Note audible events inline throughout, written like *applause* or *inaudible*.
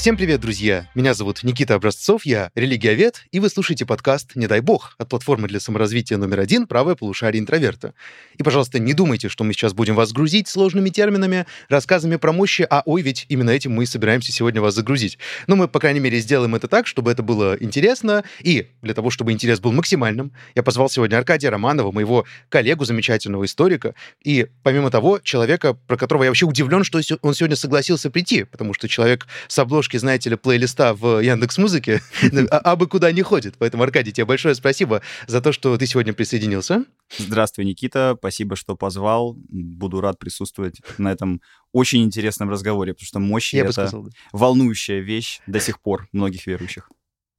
Всем привет, друзья! Меня зовут Никита Образцов, я религиовед, и вы слушаете подкаст «Не дай бог» от платформы для саморазвития номер один «Правое полушарие интроверта». И, пожалуйста, не думайте, что мы сейчас будем вас грузить сложными терминами, рассказами про мощи, а ой, ведь именно этим мы и собираемся сегодня вас загрузить. Но мы, по крайней мере, сделаем это так, чтобы это было интересно, и для того, чтобы интерес был максимальным, я позвал сегодня Аркадия Романова, моего коллегу, замечательного историка, и, помимо того, человека, про которого я вообще удивлен, что он сегодня согласился прийти, потому что человек с обложки обложки, знаете ли, плейлиста в Яндекс Музыке, *laughs* а, абы куда не ходит. Поэтому, Аркадий, тебе большое спасибо за то, что ты сегодня присоединился. Здравствуй, Никита. Спасибо, что позвал. Буду рад присутствовать на этом очень интересном разговоре, потому что мощь — это сказал, да. волнующая вещь до сих пор многих верующих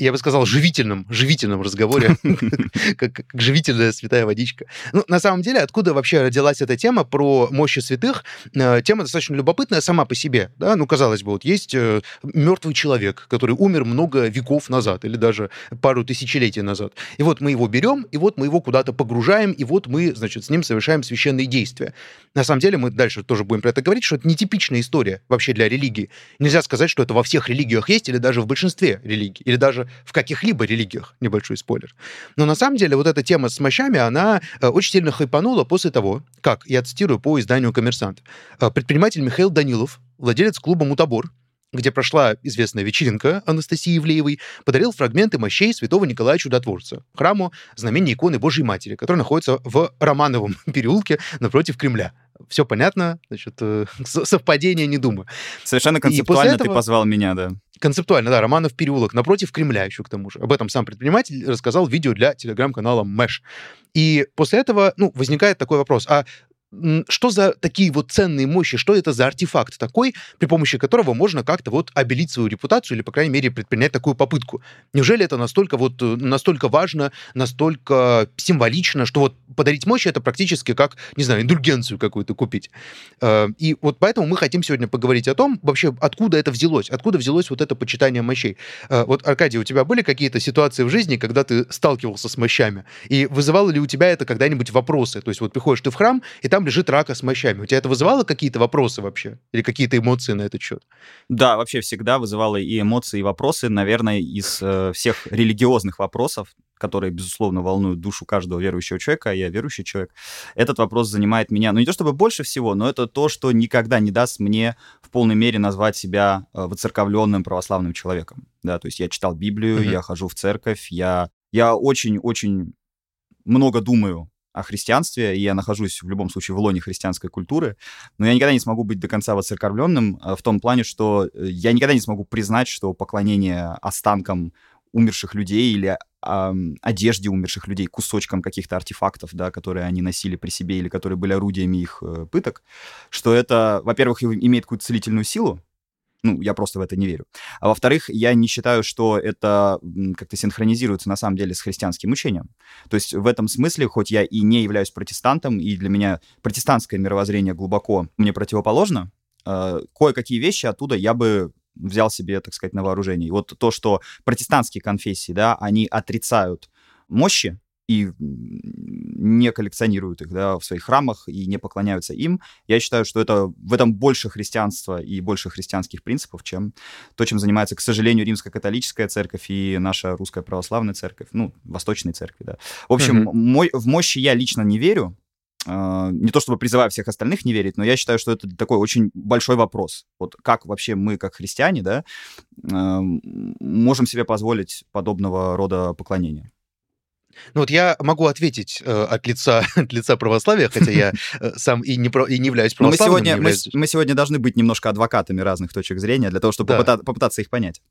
я бы сказал, живительном, живительном разговоре, *laughs* как, живительная святая водичка. Ну, на самом деле, откуда вообще родилась эта тема про мощи святых? Э, тема достаточно любопытная сама по себе. Да? Ну, казалось бы, вот есть э, мертвый человек, который умер много веков назад или даже пару тысячелетий назад. И вот мы его берем, и вот мы его куда-то погружаем, и вот мы, значит, с ним совершаем священные действия. На самом деле, мы дальше тоже будем про это говорить, что это нетипичная история вообще для религии. Нельзя сказать, что это во всех религиях есть, или даже в большинстве религий, или даже в каких-либо религиях. Небольшой спойлер. Но на самом деле вот эта тема с мощами, она э, очень сильно хайпанула после того, как, я цитирую по изданию «Коммерсант», э, предприниматель Михаил Данилов, владелец клуба «Мутабор», где прошла известная вечеринка Анастасии Ивлеевой, подарил фрагменты мощей святого Николая Чудотворца, храму знамения иконы Божьей Матери, который находится в Романовом *laughs* переулке напротив Кремля. Все понятно, значит, э, *laughs* совпадение не думаю. Совершенно концептуально этого... ты позвал меня, да. Концептуально, да, Романов переулок, напротив Кремля еще к тому же. Об этом сам предприниматель рассказал в видео для телеграм-канала Мэш. И после этого, ну, возникает такой вопрос, а что за такие вот ценные мощи, что это за артефакт такой, при помощи которого можно как-то вот обелить свою репутацию или, по крайней мере, предпринять такую попытку. Неужели это настолько вот, э, настолько важно, настолько символично, что вот подарить мощь это практически как, не знаю, индульгенцию какую-то купить. Э, и вот поэтому мы хотим сегодня поговорить о том, вообще, откуда это взялось, откуда взялось вот это почитание мощей. Э, вот, Аркадий, у тебя были какие-то ситуации в жизни, когда ты сталкивался с мощами? И вызывало ли у тебя это когда-нибудь вопросы? То есть вот приходишь ты в храм, и там там лежит рака с мощами. У тебя это вызывало какие-то вопросы вообще? Или какие-то эмоции на этот счет? Да, вообще всегда вызывало и эмоции, и вопросы. Наверное, из э, всех религиозных вопросов, которые, безусловно, волнуют душу каждого верующего человека, а я верующий человек, этот вопрос занимает меня, ну, не то чтобы больше всего, но это то, что никогда не даст мне в полной мере назвать себя э, воцерковленным православным человеком. Да, то есть я читал Библию, mm-hmm. я хожу в церковь, я, я очень-очень много думаю о христианстве, и я нахожусь в любом случае в лоне христианской культуры, но я никогда не смогу быть до конца воцерковленным э, в том плане, что э, я никогда не смогу признать, что поклонение останкам умерших людей или одежде умерших людей, кусочкам каких-то артефактов, да, которые они носили при себе или которые были орудиями их э, пыток, что это, во-первых, имеет какую-то целительную силу, ну, я просто в это не верю. А во-вторых, я не считаю, что это как-то синхронизируется на самом деле с христианским учением. То есть в этом смысле, хоть я и не являюсь протестантом, и для меня протестантское мировоззрение глубоко мне противоположно, э, кое-какие вещи оттуда я бы взял себе, так сказать, на вооружение. И вот то, что протестантские конфессии, да, они отрицают мощи и не коллекционируют их да, в своих храмах и не поклоняются им. Я считаю, что это, в этом больше христианства и больше христианских принципов, чем то, чем занимается, к сожалению, римская католическая церковь и наша русская православная церковь, ну, восточные церкви, да. В общем, mm-hmm. мой, в мощи я лично не верю, Uh, не то чтобы призываю всех остальных не верить, но я считаю, что это такой очень большой вопрос. Вот как вообще мы, как христиане, да, uh, можем себе позволить подобного рода поклонения? Ну вот я могу ответить э, от лица *laughs* от лица православия, хотя я *laughs* э, сам и не про, и не являюсь православным. мы сегодня являюсь... мы, мы сегодня должны быть немножко адвокатами разных точек зрения для того, чтобы да. попыта, попытаться их понять.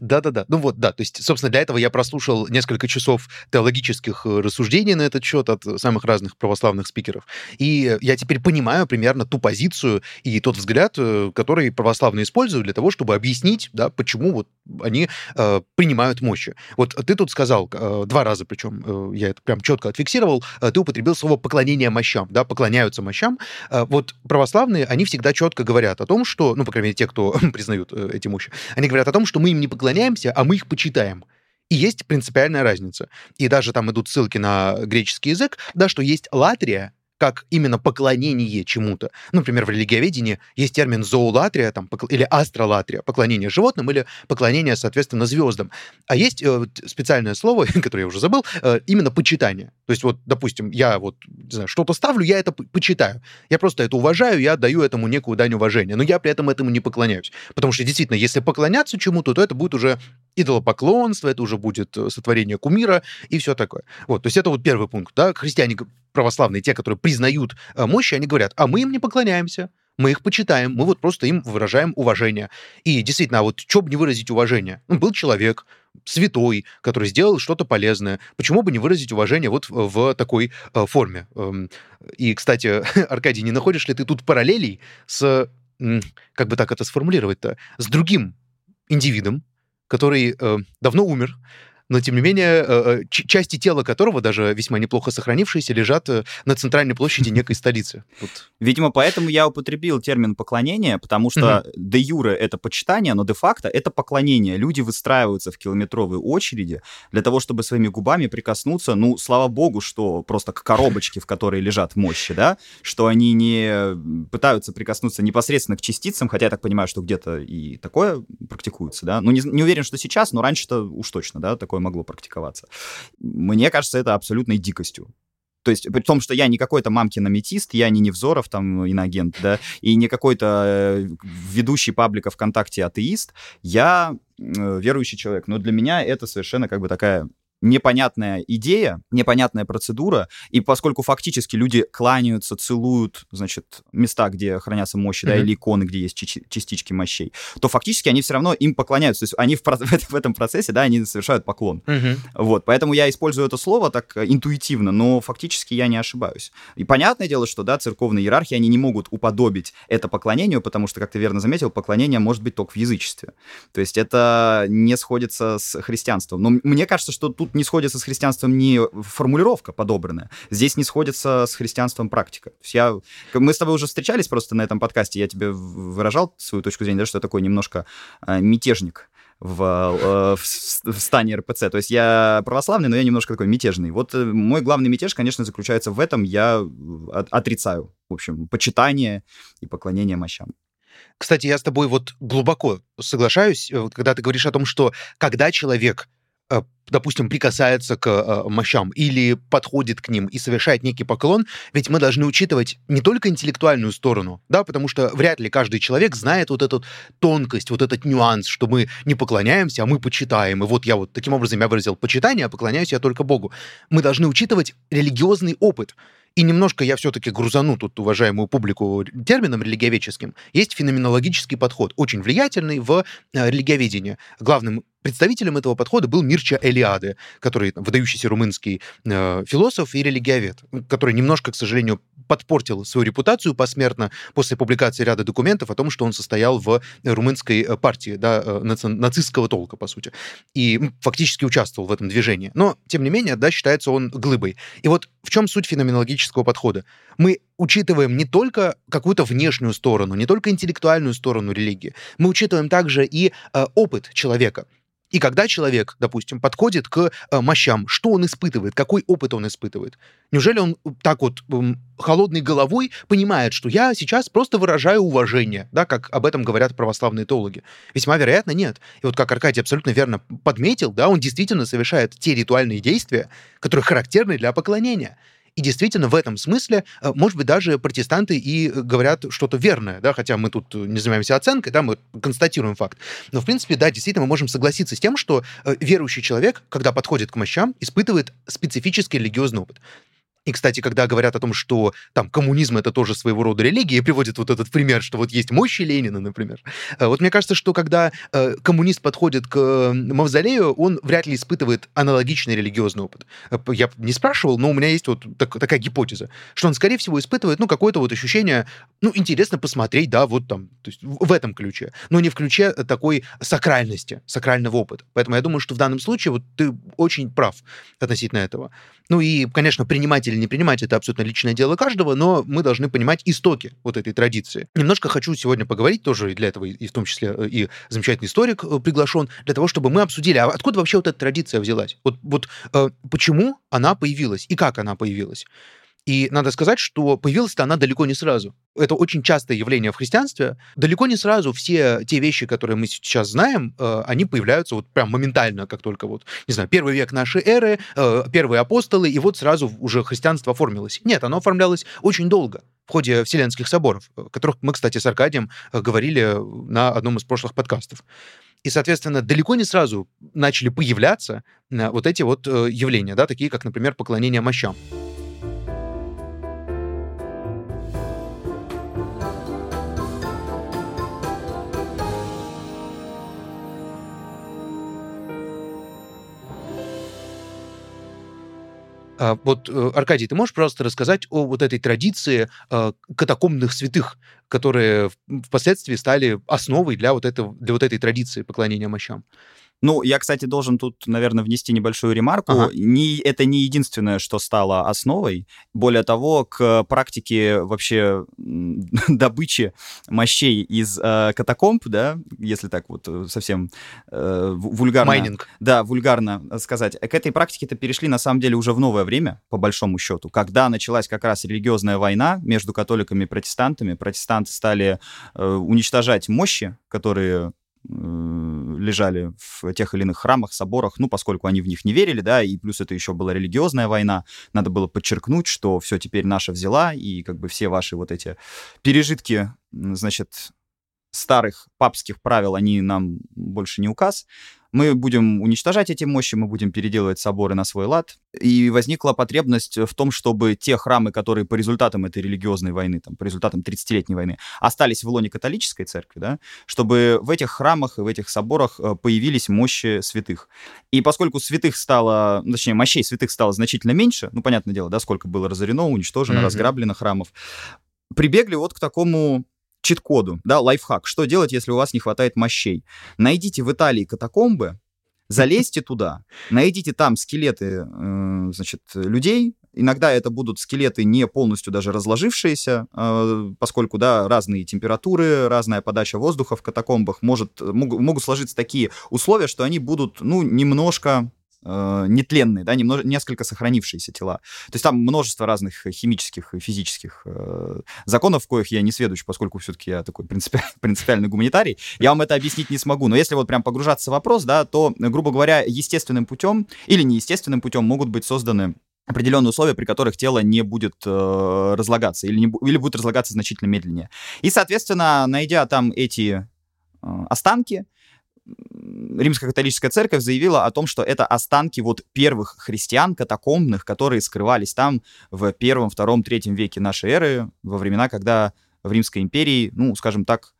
Да-да-да. Ну вот, да. То есть, собственно, для этого я прослушал несколько часов теологических э, рассуждений на этот счет от самых разных православных спикеров. И я теперь понимаю примерно ту позицию и тот взгляд, э, который православные используют для того, чтобы объяснить, да, почему вот они э, принимают мощи. Вот ты тут сказал, э, два раза причем, э, я это прям четко отфиксировал, э, ты употребил слово поклонение мощам, да, поклоняются мощам. Э, вот православные, они всегда четко говорят о том, что, ну, по крайней мере, те, кто *clears throat* признают э, эти мощи, они говорят о том, что мы им не поклоняемся поклоняемся, а мы их почитаем. И есть принципиальная разница. И даже там идут ссылки на греческий язык, да, что есть латрия, как именно поклонение чему-то. Например, в религиоведении есть термин зоолатрия там, или астролатрия, поклонение животным или поклонение, соответственно, звездам. А есть э, специальное слово, *laughs* которое я уже забыл, э, именно почитание. То есть вот, допустим, я вот что-то ставлю, я это почитаю. Я просто это уважаю, я даю этому некую дань уважения. Но я при этом этому не поклоняюсь. Потому что действительно, если поклоняться чему-то, то это будет уже идолопоклонство, это уже будет э, сотворение кумира и все такое. Вот, то есть это вот первый пункт. Да? Христиане православные, те, которые признают э, мощи, они говорят, а мы им не поклоняемся, мы их почитаем, мы вот просто им выражаем уважение. И действительно, а вот что бы не выразить уважение? Ну, был человек, святой, который сделал что-то полезное. Почему бы не выразить уважение вот в такой э, форме? Эм, и, кстати, *laughs* Аркадий, не находишь ли ты тут параллелей с, как бы так это сформулировать-то, с другим индивидом, который э, давно умер, но тем не менее э, э, части тела которого, даже весьма неплохо сохранившиеся, лежат э, на центральной площади *laughs* некой столицы. Вот. Видимо, поэтому я употребил термин поклонение, потому что угу. де юре это почитание, но де-факто это поклонение. Люди выстраиваются в километровые очереди для того, чтобы своими губами прикоснуться, ну, слава богу, что просто к коробочке, в которой лежат мощи, да, что они не пытаются прикоснуться непосредственно к частицам, хотя я так понимаю, что где-то и такое практикуется, да, ну, не, не уверен, что сейчас, но раньше-то уж точно, да, такое такое могло практиковаться. Мне кажется, это абсолютной дикостью. То есть, при том, что я не какой-то мамкин аметист, я не Невзоров, там, иноагент, да, и не какой-то э, ведущий паблика ВКонтакте атеист, я э, верующий человек. Но для меня это совершенно как бы такая непонятная идея, непонятная процедура, и поскольку фактически люди кланяются, целуют, значит, места, где хранятся мощи, mm-hmm. да, или иконы, где есть частички мощей, то фактически они все равно им поклоняются, то есть они в, *laughs* в этом процессе, да, они совершают поклон. Mm-hmm. Вот, поэтому я использую это слово так э, интуитивно, но фактически я не ошибаюсь. И понятное дело, что, да, церковные иерархии, они не могут уподобить это поклонению, потому что, как ты верно заметил, поклонение может быть только в язычестве. То есть это не сходится с христианством. Но мне кажется, что тут не сходится с христианством не формулировка подобранная, здесь не сходится с христианством практика. То есть я, мы с тобой уже встречались просто на этом подкасте, я тебе выражал свою точку зрения, да, что я такой немножко э, мятежник в, э, в, в стане РПЦ. То есть я православный, но я немножко такой мятежный. Вот э, мой главный мятеж, конечно, заключается в этом. Я отрицаю, в общем, почитание и поклонение мощам. Кстати, я с тобой вот глубоко соглашаюсь, э, когда ты говоришь о том, что когда человек Э, допустим, прикасается к э, мощам или подходит к ним и совершает некий поклон, ведь мы должны учитывать не только интеллектуальную сторону, да, потому что вряд ли каждый человек знает вот эту тонкость, вот этот нюанс, что мы не поклоняемся, а мы почитаем. И вот я вот таким образом я выразил почитание, а поклоняюсь я только Богу. Мы должны учитывать религиозный опыт. И немножко я все-таки грузану тут уважаемую публику термином религиоведческим. Есть феноменологический подход, очень влиятельный в э, религиоведении. Главным Представителем этого подхода был Мирча Элиаде, который выдающийся румынский э, философ и религиовед, который немножко, к сожалению, подпортил свою репутацию посмертно после публикации ряда документов о том, что он состоял в румынской э, партии, да, э, наци- нацистского толка, по сути, и фактически участвовал в этом движении. Но, тем не менее, да, считается он глыбой. И вот в чем суть феноменологического подхода? Мы учитываем не только какую-то внешнюю сторону, не только интеллектуальную сторону религии, мы учитываем также и э, опыт человека. И когда человек, допустим, подходит к э, мощам, что он испытывает, какой опыт он испытывает? Неужели он так вот э, холодной головой понимает, что я сейчас просто выражаю уважение, да, как об этом говорят православные теологи? Весьма вероятно, нет. И вот как Аркадий абсолютно верно подметил, да, он действительно совершает те ритуальные действия, которые характерны для поклонения. И действительно, в этом смысле, э, может быть, даже протестанты и говорят что-то верное, да, хотя мы тут не занимаемся оценкой, да, мы констатируем факт. Но, в принципе, да, действительно, мы можем согласиться с тем, что э, верующий человек, когда подходит к мощам, испытывает специфический религиозный опыт. И, кстати, когда говорят о том, что там коммунизм это тоже своего рода религия, и приводят вот этот пример, что вот есть мощи Ленина, например. Э, вот мне кажется, что когда э, коммунист подходит к э, мавзолею, он вряд ли испытывает аналогичный религиозный опыт. Я не спрашивал, но у меня есть вот так, такая гипотеза, что он, скорее всего, испытывает, ну, какое-то вот ощущение, ну, интересно посмотреть, да, вот там, то есть в этом ключе, но не в ключе такой сакральности, сакрального опыта. Поэтому я думаю, что в данном случае вот ты очень прав относительно этого. Ну и, конечно, принимать или не принимать, это абсолютно личное дело каждого, но мы должны понимать истоки вот этой традиции. Немножко хочу сегодня поговорить тоже, для этого и в том числе э, и замечательный историк э, приглашен, для того, чтобы мы обсудили, а откуда вообще вот эта традиция взялась? Вот, вот э, почему она появилась и как она появилась? И надо сказать, что появилась-то она далеко не сразу. Это очень частое явление в христианстве. Далеко не сразу все те вещи, которые мы сейчас знаем, э, они появляются вот прям моментально, как только вот, не знаю, первый век нашей эры, э, первые апостолы, и вот сразу уже христианство оформилось. Нет, оно оформлялось очень долго в ходе Вселенских соборов, о которых мы, кстати, с Аркадием говорили на одном из прошлых подкастов. И, соответственно, далеко не сразу начали появляться э, вот эти вот э, явления, да, такие как, например, поклонение мощам. Вот, э, Аркадий, ты можешь просто рассказать о вот этой традиции э, катакомбных святых, которые впоследствии стали основой для вот, этого, для вот этой традиции поклонения мощам? Ну, я, кстати, должен тут, наверное, внести небольшую ремарку. Ага. Не, это не единственное, что стало основой. Более того, к практике вообще *laughs* добычи мощей из э, катакомб, да, если так вот э, совсем э, вульгарно... Майнинг. Да, вульгарно сказать. К этой практике-то перешли, на самом деле, уже в новое время, по большому счету, когда началась как раз религиозная война между католиками и протестантами. Протестанты стали э, уничтожать мощи, которые Э, лежали в тех или иных храмах, соборах, ну, поскольку они в них не верили, да, и плюс это еще была религиозная война, надо было подчеркнуть, что все теперь наша взяла, и как бы все ваши вот эти пережитки, значит, старых папских правил, они нам больше не указ. Мы будем уничтожать эти мощи, мы будем переделывать соборы на свой лад. И возникла потребность в том, чтобы те храмы, которые по результатам этой религиозной войны, там, по результатам 30-летней войны, остались в лоне католической церкви, да, чтобы в этих храмах и в этих соборах э, появились мощи святых. И поскольку святых стало, ну, точнее, мощей святых стало значительно меньше, ну, понятное дело, да, сколько было разорено, уничтожено, mm-hmm. разграблено храмов, прибегли вот к такому чит-коду, да, лайфхак. Что делать, если у вас не хватает мощей? Найдите в Италии катакомбы, залезьте туда, найдите там скелеты, э, значит, людей. Иногда это будут скелеты не полностью даже разложившиеся, э, поскольку, да, разные температуры, разная подача воздуха в катакомбах может, могут, могут сложиться такие условия, что они будут, ну, немножко э, нетленные, да, немного, несколько сохранившиеся тела. То есть там множество разных химических и физических э, законов, в коих я не сведущ, поскольку все-таки я такой принципиальный, *laughs* принципиальный гуманитарий. Я вам это объяснить не смогу. Но если вот прям погружаться в вопрос, да, то, грубо говоря, естественным путем или неестественным путем могут быть созданы определенные условия, при которых тело не будет э, разлагаться или, не, или будет разлагаться значительно медленнее. И, соответственно, найдя там эти э, останки, Римская католическая церковь заявила о том, что это останки вот первых христиан катакомбных, которые скрывались там в первом, втором, третьем веке нашей эры, во времена, когда в Римской империи, ну, скажем так,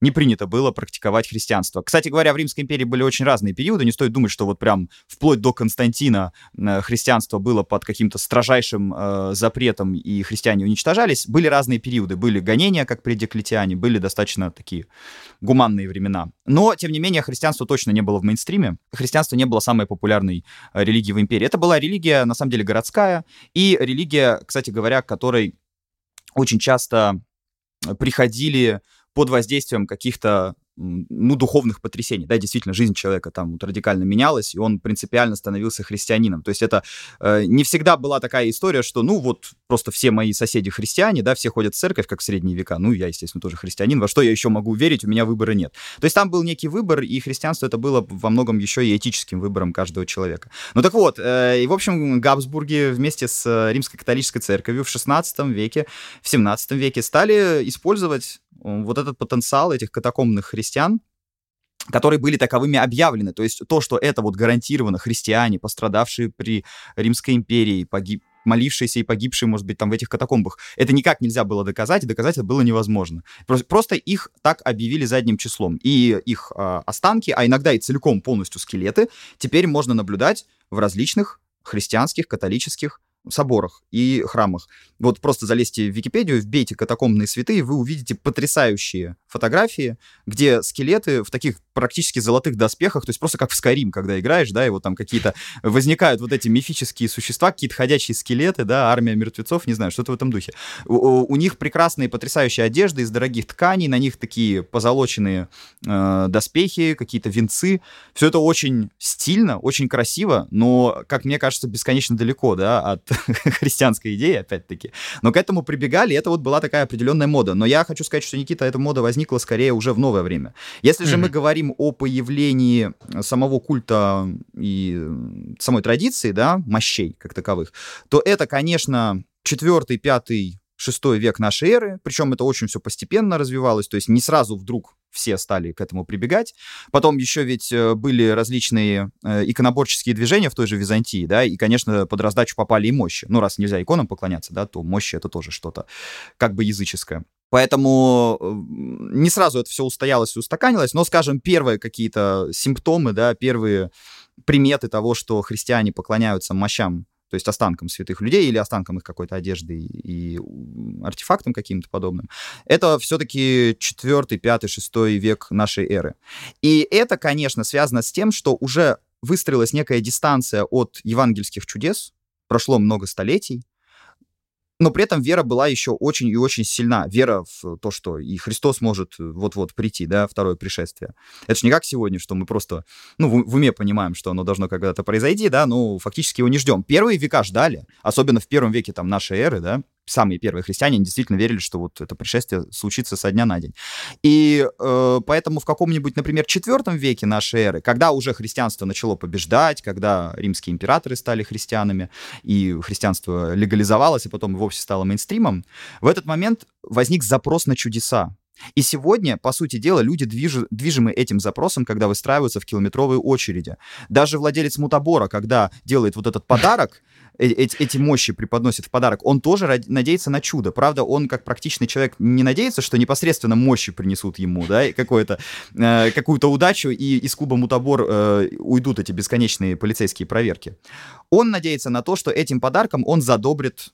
не принято было практиковать христианство. Кстати говоря, в Римской империи были очень разные периоды. Не стоит думать, что вот прям вплоть до Константина э, христианство было под каким-то строжайшим э, запретом, и христиане уничтожались. Были разные периоды. Были гонения, как при Диоклетиане, были достаточно такие гуманные времена. Но, тем не менее, христианство точно не было в мейнстриме. Христианство не было самой популярной э, религией в империи. Это была религия, на самом деле, городская, и религия, кстати говоря, которой очень часто приходили под воздействием каких-то ну, духовных потрясений. Да, действительно, жизнь человека там вот радикально менялась, и он принципиально становился христианином. То есть это э, не всегда была такая история, что, ну, вот просто все мои соседи христиане, да, все ходят в церковь, как в средние века. Ну, я, естественно, тоже христианин. Во что я еще могу верить? У меня выбора нет. То есть там был некий выбор, и христианство это было во многом еще и этическим выбором каждого человека. Ну, так вот, э, и, в общем, Габсбурги вместе с э, Римской католической церковью в 16 веке, в 17 веке стали использовать вот этот потенциал этих катакомбных христиан, которые были таковыми объявлены. То есть то, что это вот гарантированно христиане, пострадавшие при Римской империи, погиб, молившиеся и погибшие, может быть, там в этих катакомбах. Это никак нельзя было доказать, и доказать это было невозможно. Просто их так объявили задним числом. И их э, останки, а иногда и целиком полностью скелеты, теперь можно наблюдать в различных христианских, католических соборах и храмах. Вот просто залезьте в Википедию, вбейте катакомбные святые, вы увидите потрясающие фотографии, где скелеты в таких практически золотых доспехах, то есть просто как в Skyrim, когда играешь, да, и вот там какие-то возникают вот эти мифические существа, какие-то ходячие скелеты, да, армия мертвецов, не знаю, что-то в этом духе. У, у них прекрасные, потрясающие одежды из дорогих тканей, на них такие позолоченные э, доспехи, какие-то венцы. Все это очень стильно, очень красиво, но, как мне кажется, бесконечно далеко, да, от *laughs* христианской идеи, опять-таки. Но к этому прибегали, это вот была такая определенная мода. Но я хочу сказать, что, Никита, эта мода возникла скорее уже в новое время. Если же мы говорим о появлении самого культа и самой традиции, да, мощей как таковых, то это, конечно, четвертый, пятый шестой век нашей эры, причем это очень все постепенно развивалось, то есть не сразу вдруг все стали к этому прибегать. Потом еще ведь э, были различные э, иконоборческие движения в той же Византии, да, и, конечно, под раздачу попали и мощи. Ну, раз нельзя иконам поклоняться, да, то мощи — это тоже что-то как бы языческое. Поэтому э, не сразу это все устоялось и устаканилось, но, скажем, первые какие-то симптомы, да, первые приметы того, что христиане поклоняются мощам то есть останкам святых людей или останкам их какой-то одежды и, и артефактам каким-то подобным. Это все-таки 4, 5, 6 век нашей эры. И это, конечно, связано с тем, что уже выстроилась некая дистанция от евангельских чудес, прошло много столетий, но при этом вера была еще очень и очень сильна. Вера в то, что и Христос может вот-вот прийти, да, второе пришествие. Это же не как сегодня, что мы просто, ну, в, в уме понимаем, что оно должно когда-то произойти, да, но фактически его не ждем. Первые века ждали, особенно в первом веке там нашей эры, да, самые первые христиане действительно верили, что вот это пришествие случится со дня на день. И э, поэтому в каком-нибудь, например, четвертом веке нашей эры, когда уже христианство начало побеждать, когда римские императоры стали христианами, и христианство легализовалось, и потом вовсе стало мейнстримом, в этот момент возник запрос на чудеса. И сегодня, по сути дела, люди движ... движимы этим запросом, когда выстраиваются в километровые очереди. Даже владелец мутабора, когда делает вот этот подарок, эти, эти мощи преподносит в подарок, он тоже надеется на чудо. Правда, он, как практичный человек, не надеется, что непосредственно мощи принесут ему, да, какое-то, э, какую-то удачу, и из клуба Мутабор э, уйдут эти бесконечные полицейские проверки. Он надеется на то, что этим подарком он задобрит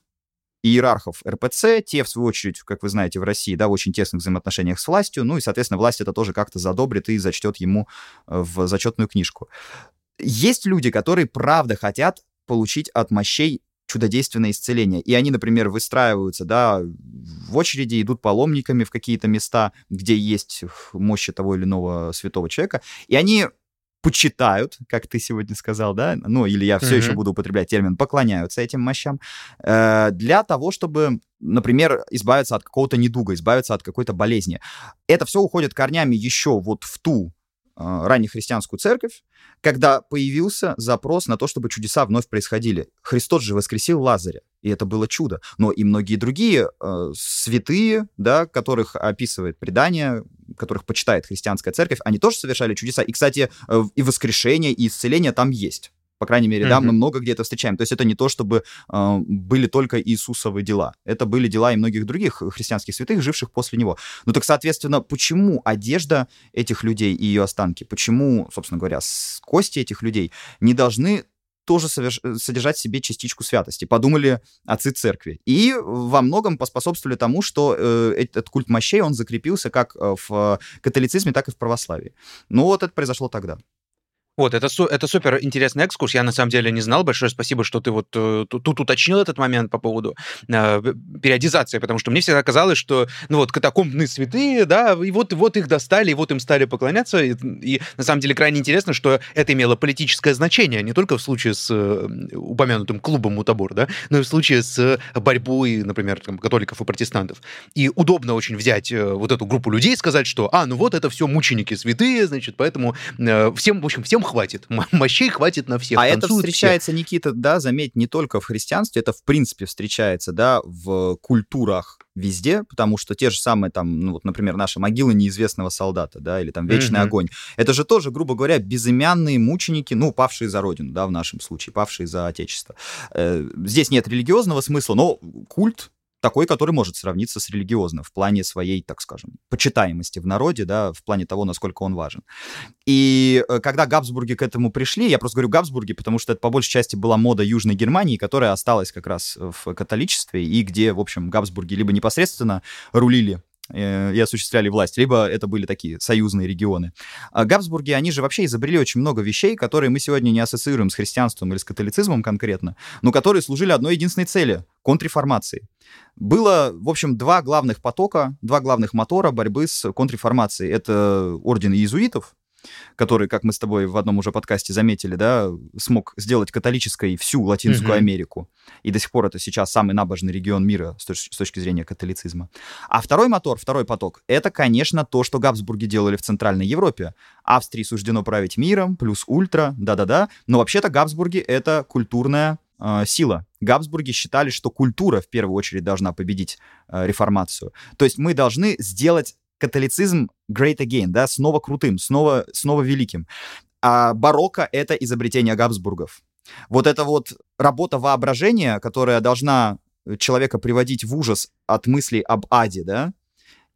иерархов РПЦ, те, в свою очередь, как вы знаете, в России, да, в очень тесных взаимоотношениях с властью, ну и, соответственно, власть это тоже как-то задобрит и зачтет ему э, в зачетную книжку. Есть люди, которые правда хотят получить от мощей чудодейственное исцеление. И они, например, выстраиваются, да, в очереди, идут паломниками в какие-то места, где есть мощи того или иного святого человека, и они почитают, как ты сегодня сказал, да, ну, или я все mm-hmm. еще буду употреблять термин, поклоняются этим мощам, э, для того, чтобы, например, избавиться от какого-то недуга, избавиться от какой-то болезни. Это все уходит корнями еще вот в ту раннехристианскую церковь, когда появился запрос на то, чтобы чудеса вновь происходили. Христос же воскресил Лазаря, и это было чудо. Но и многие другие э, святые, да, которых описывает предание, которых почитает христианская церковь, они тоже совершали чудеса. И, кстати, э, и воскрешение, и исцеление там есть. По крайней мере, mm-hmm. да, мы много где это встречаем. То есть это не то, чтобы э, были только Иисусовы дела. Это были дела и многих других христианских святых, живших после него. Ну так, соответственно, почему одежда этих людей и ее останки, почему, собственно говоря, кости этих людей не должны тоже соверш... содержать в себе частичку святости. Подумали отцы церкви. И во многом поспособствовали тому, что э, этот культ мощей, он закрепился как э, в католицизме, так и в православии. Ну вот это произошло тогда. Вот, это, это супер интересный экскурс. Я на самом деле не знал. Большое спасибо, что ты вот э, тут уточнил этот момент по поводу э, периодизации, потому что мне всегда казалось, что ну вот катакомбные святые, да, и вот, вот их достали, и вот им стали поклоняться. И, и на самом деле крайне интересно, что это имело политическое значение, не только в случае с э, упомянутым клубом Мутабор, да, но и в случае с борьбой, например, там, католиков и протестантов. И удобно очень взять э, вот эту группу людей и сказать, что, а, ну вот это все мученики святые, значит, поэтому э, всем, в общем, всем хватит, мощей хватит на всех. А это встречается, все. Никита, да, заметь, не только в христианстве, это в принципе встречается, да, в культурах везде, потому что те же самые там, ну вот, например, наши могилы неизвестного солдата, да, или там вечный mm-hmm. огонь. Это же тоже, грубо говоря, безымянные мученики, ну, павшие за родину, да, в нашем случае, павшие за отечество. Э, здесь нет религиозного смысла, но культ такой, который может сравниться с религиозным в плане своей, так скажем, почитаемости в народе, да, в плане того, насколько он важен. И э, когда Габсбурги к этому пришли, я просто говорю Габсбурги, потому что это по большей части была мода Южной Германии, которая осталась как раз в католичестве, и где, в общем, Габсбурги либо непосредственно рулили и осуществляли власть, либо это были такие союзные регионы. А Габсбурги, они же вообще изобрели очень много вещей, которые мы сегодня не ассоциируем с христианством или с католицизмом конкретно, но которые служили одной единственной цели — контрреформации. Было, в общем, два главных потока, два главных мотора борьбы с контрреформацией. Это орден иезуитов, который, как мы с тобой в одном уже подкасте заметили, да, смог сделать католической всю Латинскую mm-hmm. Америку. И до сих пор это сейчас самый набожный регион мира с точки, с точки зрения католицизма. А второй мотор, второй поток, это, конечно, то, что Габсбурги делали в Центральной Европе. Австрии суждено править миром, плюс ультра, да-да-да. Но вообще-то Габсбурги — это культурная э, сила. Габсбурги считали, что культура в первую очередь должна победить э, реформацию. То есть мы должны сделать католицизм great again, да, снова крутым, снова, снова великим. А барокко — это изобретение Габсбургов. Вот эта вот работа воображения, которая должна человека приводить в ужас от мыслей об аде, да,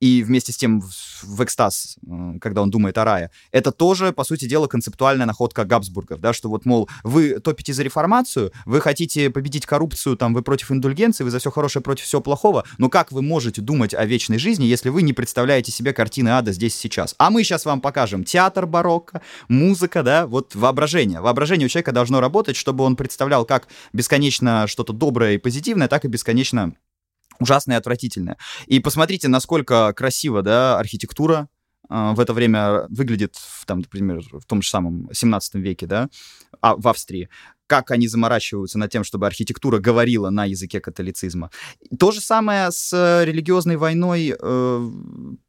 и вместе с тем в, экстаз, когда он думает о рае. Это тоже, по сути дела, концептуальная находка Габсбургов, да, что вот, мол, вы топите за реформацию, вы хотите победить коррупцию, там, вы против индульгенции, вы за все хорошее против всего плохого, но как вы можете думать о вечной жизни, если вы не представляете себе картины ада здесь сейчас? А мы сейчас вам покажем театр барокко, музыка, да, вот воображение. Воображение у человека должно работать, чтобы он представлял как бесконечно что-то доброе и позитивное, так и бесконечно ужасное и отвратительное. И посмотрите, насколько красиво, да, архитектура э, в это время выглядит, там, например, в том же самом 17 веке, да, а, в Австрии как они заморачиваются над тем, чтобы архитектура говорила на языке католицизма. То же самое с э, религиозной войной э,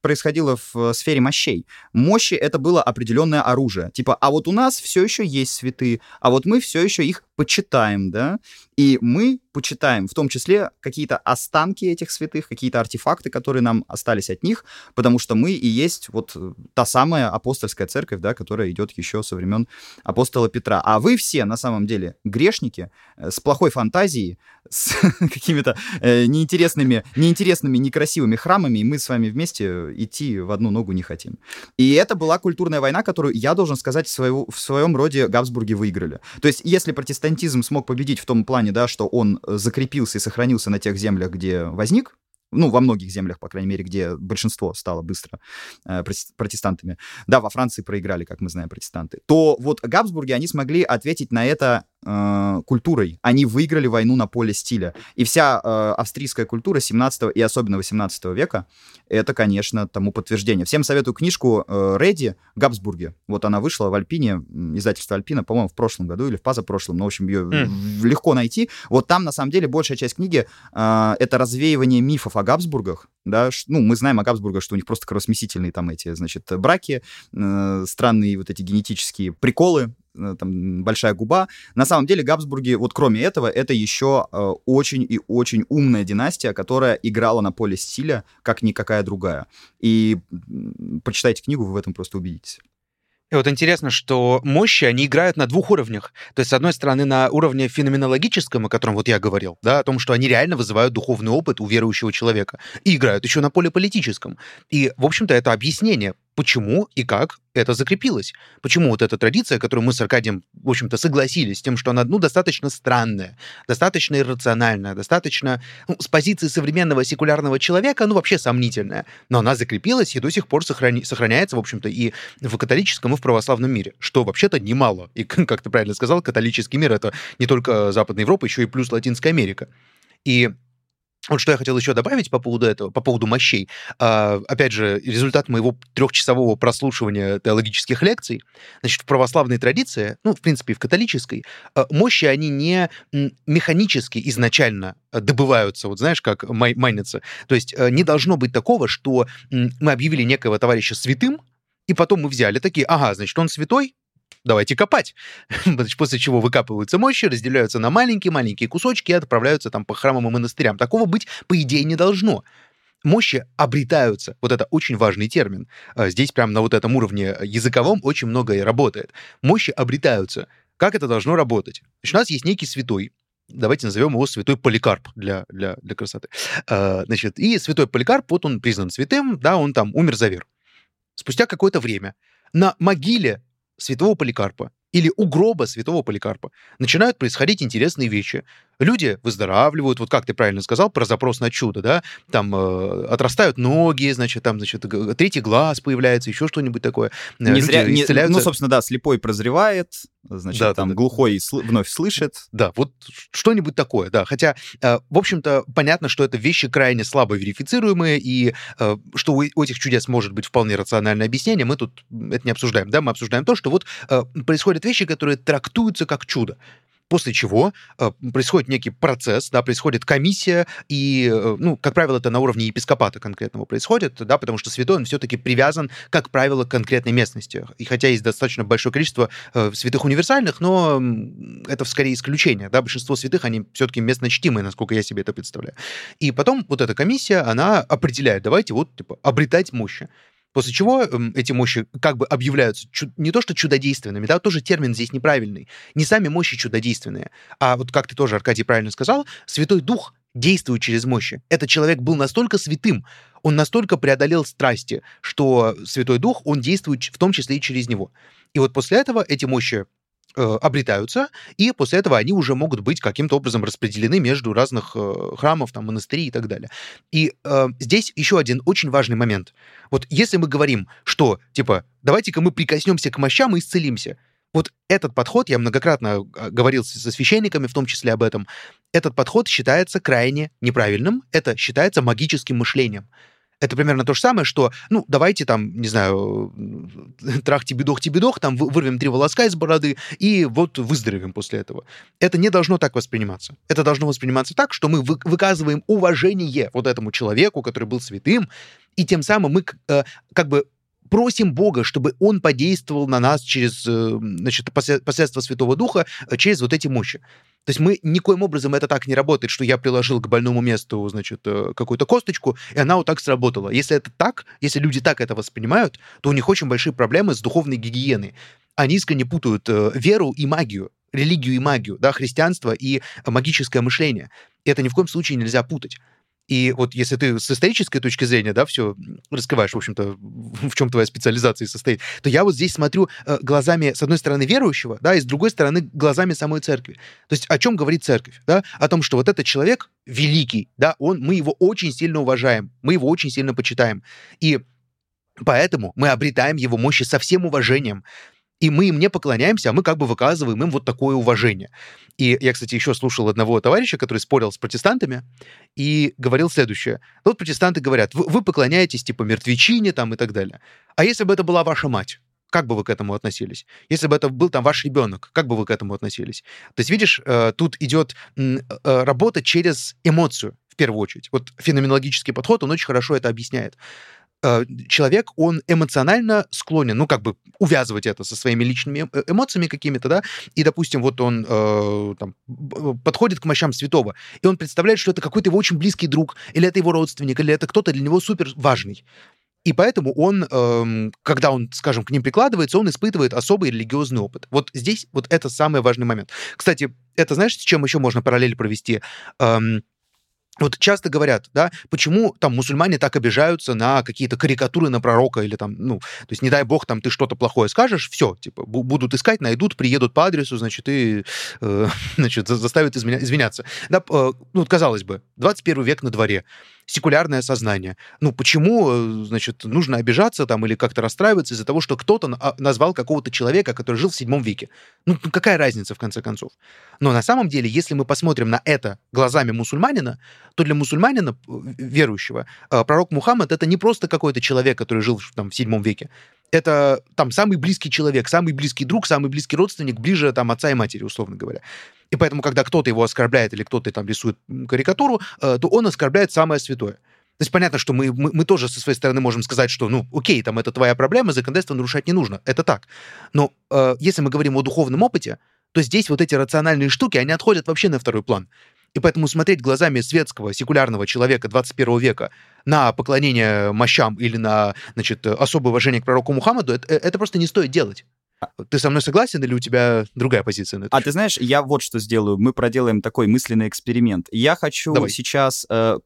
происходило в э, сфере мощей. Мощи — это было определенное оружие. Типа, а вот у нас все еще есть святые, а вот мы все еще их почитаем, да, и мы почитаем в том числе какие-то останки этих святых, какие-то артефакты, которые нам остались от них, потому что мы и есть вот та самая апостольская церковь, да, которая идет еще со времен апостола Петра. А вы все на самом деле грешники э, с плохой фантазией, *laughs* с какими-то э, неинтересными, неинтересными, некрасивыми храмами, и мы с вами вместе идти в одну ногу не хотим. И это была культурная война, которую, я должен сказать, в, в своем роде Габсбурги выиграли. То есть, если протестантизм смог победить в том плане, да, что он закрепился и сохранился на тех землях, где возник, ну, во многих землях, по крайней мере, где большинство стало быстро э, протестантами. Да, во Франции проиграли, как мы знаем, протестанты. То вот Габсбурги, они смогли ответить на это э, культурой. Они выиграли войну на поле стиля. И вся э, австрийская культура 17 и особенно 18 века, это, конечно, тому подтверждение. Всем советую книжку э, Редди «Габсбурги». Вот она вышла в Альпине, издательство Альпина, по-моему, в прошлом году или в позапрошлом. Но, в общем, ее mm. легко найти. Вот там, на самом деле, большая часть книги э, — это развеивание мифов о Габсбургах. Да? Ну, мы знаем о Габсбургах, что у них просто кровосмесительные там эти, значит, браки, э, странные вот эти генетические приколы, там, большая губа. На самом деле Габсбурги, вот кроме этого, это еще э, очень и очень умная династия, которая играла на поле стиля, как никакая другая. И почитайте книгу, вы в этом просто убедитесь. И вот интересно, что мощи, они играют на двух уровнях. То есть, с одной стороны, на уровне феноменологическом, о котором вот я говорил, да, о том, что они реально вызывают духовный опыт у верующего человека, и играют еще на поле политическом. И, в общем-то, это объяснение, почему и как это закрепилось. Почему вот эта традиция, которую мы с Аркадием, в общем-то, согласились с тем, что она, ну, достаточно странная, достаточно иррациональная, достаточно, ну, с позиции современного секулярного человека, ну, вообще сомнительная, но она закрепилась и до сих пор сохрани- сохраняется, в общем-то, и в католическом, и в православном мире, что вообще-то немало. И, *laughs* как ты правильно сказал, католический мир — это не только Западная Европа, еще и плюс Латинская Америка. И вот что я хотел еще добавить по поводу этого, по поводу мощей. А, опять же, результат моего трехчасового прослушивания теологических лекций. Значит, в православной традиции, ну, в принципе, в католической, а, мощи, они не механически изначально добываются, вот знаешь, как май майнятся. То есть э, не должно быть такого, что мы объявили некого товарища святым, и потом мы взяли такие, ага, значит, он святой, давайте копать. *laughs* После чего выкапываются мощи, разделяются на маленькие-маленькие кусочки и отправляются там по храмам и монастырям. Такого быть, по идее, не должно мощи обретаются. Вот это очень важный термин. А, здесь прямо на вот этом уровне языковом очень многое работает. Мощи обретаются. Как это должно работать? Значит, у нас есть некий святой, давайте назовем его святой Поликарп для, для, для красоты. А, значит, и святой Поликарп, вот он признан святым, да, он там умер за веру. Спустя какое-то время на могиле святого Поликарпа или у гроба святого Поликарпа начинают происходить интересные вещи. Люди выздоравливают, вот как ты правильно сказал про запрос на чудо, да, там э, отрастают ноги, значит, там, значит, третий глаз появляется, еще что-нибудь такое. Не Люди зря, не, ну, собственно, да, слепой прозревает, значит, да, там да, глухой да. вновь слышит. Да, вот что-нибудь такое, да. Хотя, э, в общем-то, понятно, что это вещи крайне слабо верифицируемые, и э, что у этих чудес может быть вполне рациональное объяснение, мы тут это не обсуждаем, да, мы обсуждаем то, что вот э, происходят вещи, которые трактуются как чудо после чего э, происходит некий процесс, да, происходит комиссия, и, э, ну, как правило, это на уровне епископата конкретного происходит, да, потому что святой, он все-таки привязан, как правило, к конкретной местности. И хотя есть достаточно большое количество э, святых универсальных, но это скорее исключение, да, большинство святых, они все-таки местно чтимые, насколько я себе это представляю. И потом вот эта комиссия, она определяет, давайте вот, типа, обретать мощи. После чего эм, эти мощи как бы объявляются не то что чудодейственными, да, тоже термин здесь неправильный. Не сами мощи чудодейственные, а вот как ты тоже, Аркадий, правильно сказал, Святой Дух действует через мощи. Этот человек был настолько святым, он настолько преодолел страсти, что Святой Дух, он действует в том числе и через него. И вот после этого эти мощи обретаются, и после этого они уже могут быть каким-то образом распределены между разных э, храмов, там, монастырей и так далее. И э, здесь еще один очень важный момент. Вот если мы говорим, что, типа, давайте-ка мы прикоснемся к мощам и исцелимся, вот этот подход, я многократно э, говорил со священниками, в том числе об этом, этот подход считается крайне неправильным, это считается магическим мышлением это примерно то же самое, что, ну, давайте там, не знаю, *laughs* трахти-бедох-ти-бедох, там вырвем три волоска из бороды и вот выздоровеем после этого. Это не должно так восприниматься. Это должно восприниматься так, что мы выказываем уважение вот этому человеку, который был святым, и тем самым мы э, как бы просим Бога, чтобы Он подействовал на нас через, э, значит, посредство Святого Духа, э, через вот эти мощи. То есть мы никоим образом это так не работает, что я приложил к больному месту, значит, э, какую-то косточку, и она вот так сработала. Если это так, если люди так это воспринимают, то у них очень большие проблемы с духовной гигиеной. Они искренне путают веру и магию, религию и магию, да, христианство и магическое мышление. И это ни в коем случае нельзя путать. И вот если ты с исторической точки зрения, да, все раскрываешь, в общем-то, в чем твоя специализация состоит, то я вот здесь смотрю э, глазами, с одной стороны, верующего, да, и с другой стороны, глазами самой церкви. То есть о чем говорит церковь, да? О том, что вот этот человек великий, да, он, мы его очень сильно уважаем, мы его очень сильно почитаем. И Поэтому мы обретаем его мощи со всем уважением и мы им не поклоняемся, а мы как бы выказываем им вот такое уважение. И я, кстати, еще слушал одного товарища, который спорил с протестантами, и говорил следующее. Вот протестанты говорят, вы, вы поклоняетесь типа мертвечине там и так далее. А если бы это была ваша мать? как бы вы к этому относились? Если бы это был там ваш ребенок, как бы вы к этому относились? То есть, видишь, э, тут идет э, работа через эмоцию в первую очередь. Вот феноменологический подход, он очень хорошо это объясняет. Э, человек, он эмоционально склонен, ну, как бы увязывать это со своими личными э, эмоциями какими-то, да, и, допустим, вот он э, там, подходит к мощам святого, и он представляет, что это какой-то его очень близкий друг, или это его родственник, или это кто-то для него супер важный. И поэтому он, эм, когда он, скажем, к ним прикладывается, он испытывает особый религиозный опыт. Вот здесь вот это самый важный момент. Кстати, это знаешь, с чем еще можно параллель провести? Эм, вот часто говорят, да, почему там мусульмане так обижаются на какие-то карикатуры на пророка или там, ну, то есть не дай бог там ты что-то плохое скажешь, все, типа, будут искать, найдут, приедут по адресу, значит, и, э, *laughs* значит, заставят изменя- извиняться. Да, э, ну, казалось бы, 21 век на дворе, секулярное сознание. Ну, почему, э, значит, нужно обижаться там или как-то расстраиваться из-за того, что кто-то а, назвал какого-то человека, который жил в седьмом веке? Ну, какая разница, в конце концов? Но на самом деле, если мы посмотрим на это глазами мусульманина, то для мусульманина, э, верующего, э, пророк Мухаммад — это не просто какой-то человек, который жил там в седьмом веке. Это там самый близкий человек, самый близкий друг, самый близкий родственник, ближе там отца и матери, условно говоря. И поэтому, когда кто-то его оскорбляет или кто-то там рисует карикатуру, э, то он оскорбляет самое святое. То есть понятно, что мы, мы, мы тоже со своей стороны можем сказать, что, ну, окей, там это твоя проблема, законодательство нарушать не нужно. Это так. Но э, если мы говорим о духовном опыте, то здесь вот эти рациональные штуки, они отходят вообще на второй план. И поэтому смотреть глазами светского, секулярного человека 21 века на поклонение мощам или на значит, особое уважение к пророку Мухаммаду, это, это просто не стоит делать. Ты со мной согласен или у тебя другая позиция на это? А ты знаешь, я вот что сделаю. Мы проделаем такой мысленный эксперимент. Я хочу Давай. сейчас э,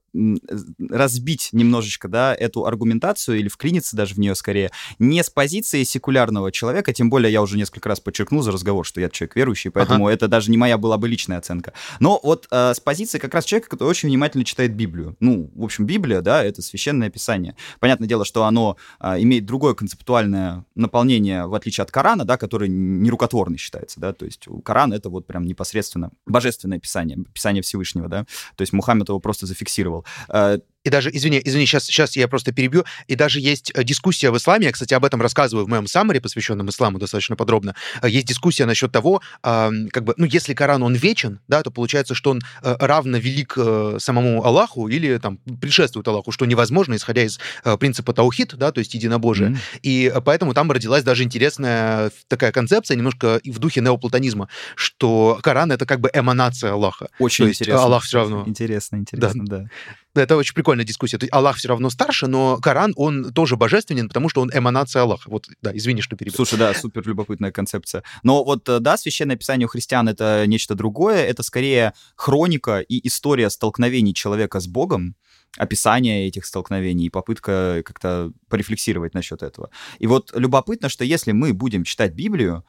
разбить немножечко, да, эту аргументацию или вклиниться даже в нее скорее, не с позиции секулярного человека, тем более я уже несколько раз подчеркнул за разговор, что я человек верующий, поэтому ага. это даже не моя была бы личная оценка. Но вот э, с позиции как раз человека, который очень внимательно читает Библию. Ну, в общем, Библия, да, это священное писание. Понятное дело, что оно э, имеет другое концептуальное наполнение, в отличие от Корана, да, который нерукотворный считается, да, то есть Коран — это вот прям непосредственно божественное писание, писание Всевышнего, да, то есть Мухаммед его просто зафиксировал. Э, и даже, извини, извини, сейчас, сейчас я просто перебью, и даже есть э, дискуссия в исламе, я, кстати, об этом рассказываю в моем саммаре, посвященном исламу достаточно подробно, э, есть дискуссия насчет того, как бы, ну, если Коран, он вечен, да, то получается, что он равно велик самому Аллаху или там предшествует Аллаху, что невозможно, исходя из принципа таухид, да, то есть единобожие. Mm-hmm. И поэтому там родилась даже интересная такая концепция, немножко в духе неоплатонизма, что Коран — это как бы эманация Аллаха. Очень то интересно. Аллах все равно... Интересно, интересно, да. да. Это очень прикольная дискуссия. То есть Аллах все равно старше, но Коран, он тоже божественен, потому что он эманация Аллаха. Вот, да, извини, что перебил. Слушай, да, супер любопытная концепция. Но вот, э, да, священное писание у христиан — это нечто другое. Это скорее хроника и история столкновений человека с Богом, описание этих столкновений и попытка как-то порефлексировать насчет этого. И вот любопытно, что если мы будем читать Библию,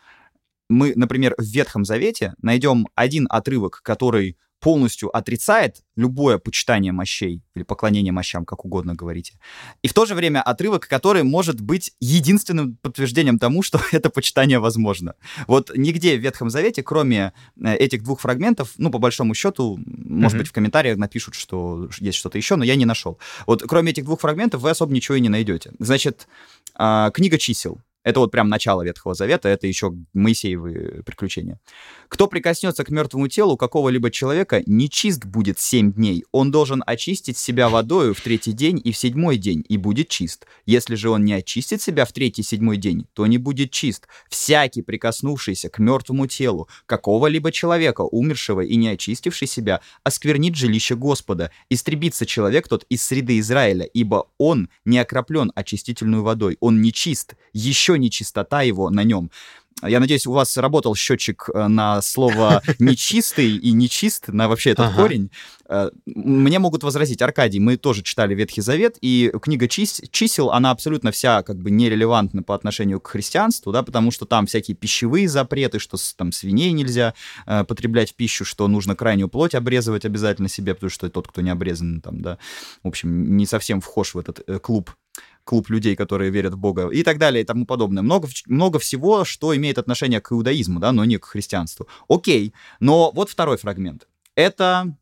мы, например, в Ветхом Завете найдем один отрывок, который полностью отрицает любое почитание мощей или поклонение мощам, как угодно говорите. И в то же время отрывок, который может быть единственным подтверждением тому, что *laughs* это почитание возможно. Вот нигде в Ветхом Завете, кроме э, этих двух фрагментов, ну, по большому счету, может mm-hmm. быть, в комментариях напишут, что есть что-то еще, но я не нашел. Вот кроме этих двух фрагментов вы особо ничего и не найдете. Значит, а, книга чисел. Это вот прям начало Ветхого Завета, это еще Моисеевы приключения. Кто прикоснется к мертвому телу какого-либо человека, нечист будет семь дней. Он должен очистить себя водою в третий день и в седьмой день, и будет чист. Если же он не очистит себя в третий и седьмой день, то не будет чист. Всякий, прикоснувшийся к мертвому телу какого-либо человека, умершего и не очистивший себя, осквернит жилище Господа. Истребится человек тот из среды Израиля, ибо он не окроплен очистительной водой, он нечист, еще нечистота его на нем. Я надеюсь, у вас работал счетчик э, на слово *laughs* нечистый и нечист, на вообще этот ага. корень. Э, мне могут возразить, Аркадий, мы тоже читали Ветхий Завет, и книга чис чисел, она абсолютно вся как бы нерелевантна по отношению к христианству, да, потому что там всякие пищевые запреты, что там свиней нельзя э, потреблять в пищу, что нужно крайнюю плоть обрезывать обязательно себе, потому что тот, кто не обрезан, там, да, в общем, не совсем вхож в этот э, клуб клуб людей, которые верят в Бога и так далее и тому подобное. Много, много всего, что имеет отношение к иудаизму, да, но не к христианству. Окей, но вот второй фрагмент. Это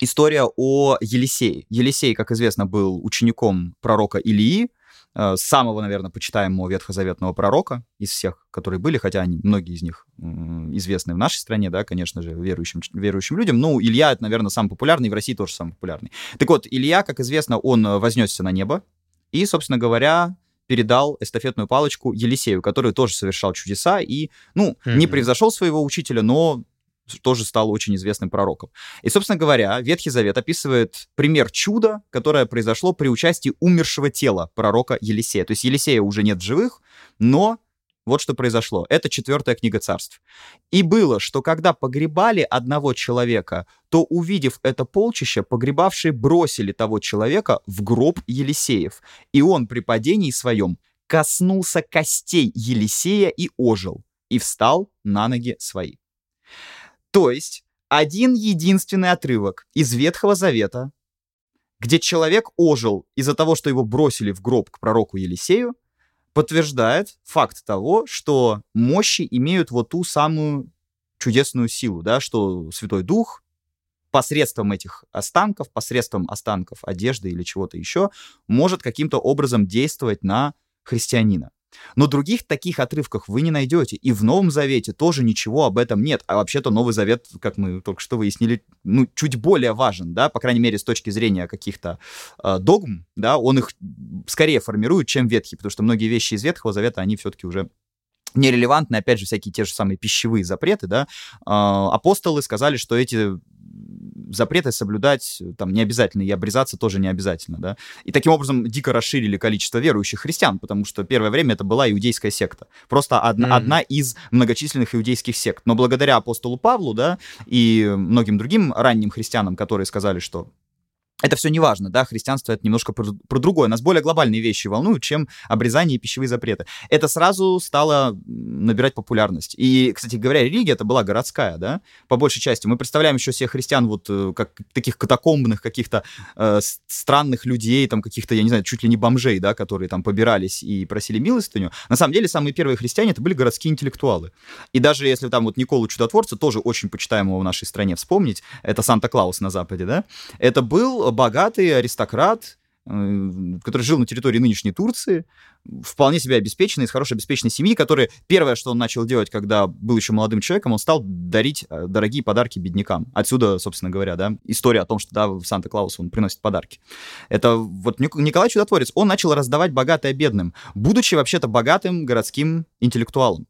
история о Елисее. Елисей, как известно, был учеником пророка Илии, э, самого, наверное, почитаемого ветхозаветного пророка из всех, которые были, хотя они, многие из них известны в нашей стране, да, конечно же, верующим, верующим людям. Ну, Илья, это, наверное, самый популярный, в России тоже самый популярный. Так вот, Илья, как известно, он вознесся на небо, и, собственно говоря, передал эстафетную палочку Елисею, который тоже совершал чудеса и, ну, mm-hmm. не превзошел своего учителя, но тоже стал очень известным пророком. И, собственно говоря, Ветхий Завет описывает пример чуда, которое произошло при участии умершего тела пророка Елисея. То есть Елисея уже нет в живых, но вот что произошло. Это четвертая книга царств. И было, что когда погребали одного человека, то, увидев это полчище, погребавшие бросили того человека в гроб Елисеев. И он при падении своем коснулся костей Елисея и ожил, и встал на ноги свои. То есть один единственный отрывок из Ветхого Завета, где человек ожил из-за того, что его бросили в гроб к пророку Елисею, подтверждает факт того, что мощи имеют вот ту самую чудесную силу, да, что Святой Дух посредством этих останков, посредством останков одежды или чего-то еще, может каким-то образом действовать на христианина. Но других таких отрывках вы не найдете. И в Новом Завете тоже ничего об этом нет. А вообще-то Новый Завет, как мы только что выяснили, ну, чуть более важен, да, по крайней мере, с точки зрения каких-то э, догм, да, он их скорее формирует, чем Ветхий, потому что многие вещи из Ветхого Завета, они все-таки уже нерелевантны, опять же, всякие те же самые пищевые запреты, да, э, апостолы сказали, что эти запреты соблюдать там не обязательно, и обрезаться тоже не обязательно, да. И таким образом дико расширили количество верующих христиан, потому что первое время это была иудейская секта. Просто одна, mm-hmm. одна из многочисленных иудейских сект. Но благодаря апостолу Павлу, да, и многим другим ранним христианам, которые сказали, что это все не важно, да, христианство это немножко про, про другое. Нас более глобальные вещи волнуют, чем обрезание и пищевые запреты. Это сразу стало набирать популярность. И, кстати говоря, религия это была городская, да, по большей части. Мы представляем еще всех христиан вот э, как таких катакомбных каких-то э, странных людей, там каких-то, я не знаю, чуть ли не бомжей, да, которые там побирались и просили милостыню. На самом деле самые первые христиане это были городские интеллектуалы. И даже если там вот Николу Чудотворца, тоже очень почитаемого в нашей стране вспомнить, это Санта-Клаус на Западе, да, это был богатый аристократ, э, который жил на территории нынешней Турции, вполне себе обеспеченный, из хорошей обеспеченной семьи, который первое, что он начал делать, когда был еще молодым человеком, он стал дарить э, дорогие подарки беднякам. Отсюда, собственно говоря, да, история о том, что, да, в Санта-Клаус он приносит подарки. Это вот Николай Чудотворец, он начал раздавать богатое бедным, будучи вообще-то богатым городским интеллектуалом.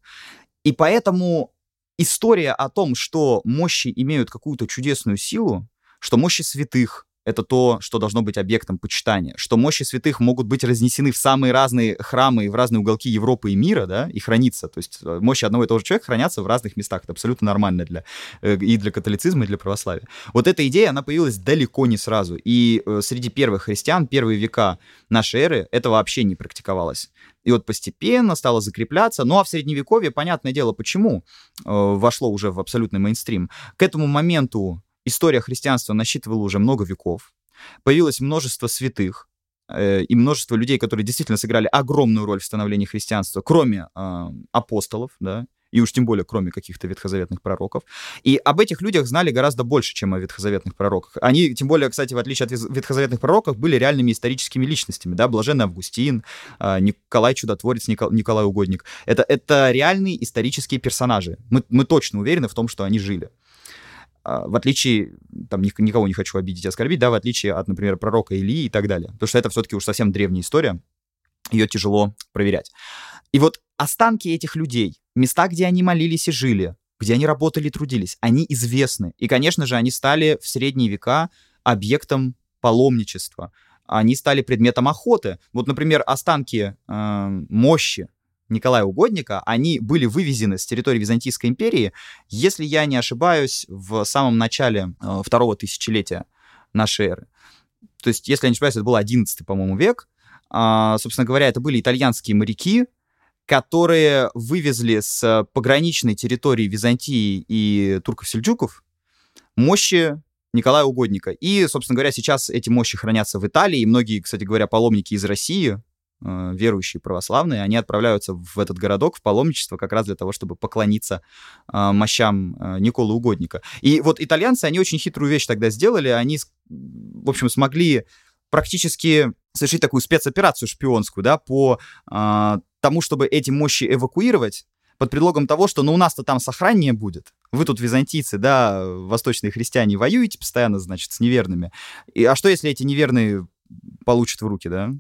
И поэтому история о том, что мощи имеют какую-то чудесную силу, что мощи святых, это то, что должно быть объектом почитания, что мощи святых могут быть разнесены в самые разные храмы и в разные уголки Европы и мира, да, и храниться. То есть э, мощи одного и того же человека хранятся в разных местах. Это абсолютно нормально для, э, и для католицизма, и для православия. Вот эта идея, она появилась далеко не сразу. И э, среди первых христиан, первые века нашей эры, это вообще не практиковалось. И вот постепенно стало закрепляться. Ну а в Средневековье, понятное дело, почему вошло уже в абсолютный мейнстрим. К этому моменту история христианства насчитывала уже много веков, появилось множество святых, э, и множество людей, которые действительно сыграли огромную роль в становлении христианства, кроме э, апостолов, да, и уж тем более кроме каких-то ветхозаветных пророков. И об этих людях знали гораздо больше, чем о ветхозаветных пророках. Они, тем более, кстати, в отличие от ветхозаветных пророков, были реальными историческими личностями, да, Блаженный Августин, э, Николай Чудотворец, Никол, Николай Угодник. Это, это реальные исторические персонажи. Мы, мы точно уверены в том, что они жили. А, в отличие, там, никого не хочу обидеть и оскорбить, да, в отличие от, например, пророка Илии и так далее. Потому что это все-таки уж совсем древняя история, ее тяжело проверять. И вот останки этих людей, места, где они молились и жили, где они работали и трудились, они известны. И, конечно же, они стали в средние века объектом паломничества. Они стали предметом охоты. Вот, например, останки э, мощи Николая Угодника, они были вывезены с территории Византийской империи, если я не ошибаюсь, в самом начале э, второго тысячелетия нашей эры. То есть, если я не ошибаюсь, это был 11 по-моему, век. А, собственно говоря, это были итальянские моряки, которые вывезли с пограничной территории Византии и турков-сельджуков мощи Николая Угодника. И, собственно говоря, сейчас эти мощи хранятся в Италии. И многие, кстати говоря, паломники из России верующие православные, они отправляются в этот городок, в паломничество, как раз для того, чтобы поклониться э, мощам э, Николы Угодника. И вот итальянцы, они очень хитрую вещь тогда сделали, они, в общем, смогли практически совершить такую спецоперацию шпионскую, да, по э, тому, чтобы эти мощи эвакуировать, под предлогом того, что ну у нас-то там сохраннее будет. Вы тут византийцы, да, восточные христиане, воюете постоянно, значит, с неверными. И, а что, если эти неверные получат в руки, да?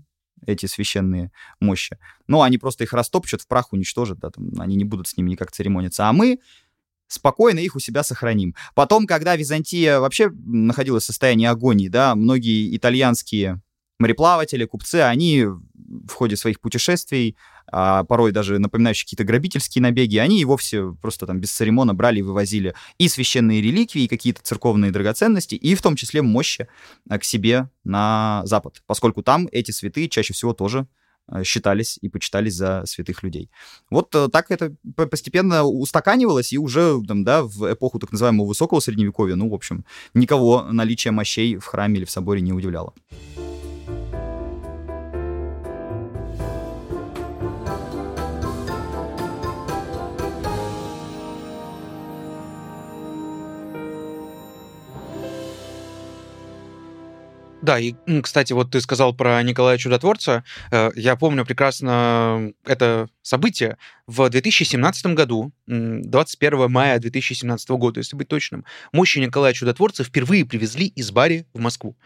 Эти священные мощи. Но они просто их растопчут, в прах уничтожат, да, там, они не будут с ними никак церемониться. А мы спокойно их у себя сохраним. Потом, когда Византия вообще находилась в состоянии агонии, да, многие итальянские мореплаватели, купцы, они в ходе своих путешествий а порой даже напоминающие какие-то грабительские набеги, они и вовсе просто там без церемона брали и вывозили и священные реликвии, и какие-то церковные драгоценности, и в том числе мощи а, к себе на Запад, поскольку там эти святые чаще всего тоже а, считались и почитались за святых людей. Вот э, так это постепенно устаканивалось, и уже там, да, в эпоху так называемого высокого средневековья, ну, в общем, никого наличие мощей в храме или в соборе не удивляло. Да, и, кстати, вот ты сказал про Николая Чудотворца. Э, я помню прекрасно это событие. В 2017 году, 21 мая 2017 года, если быть точным, мощи Николая Чудотворца впервые привезли из Бари в Москву.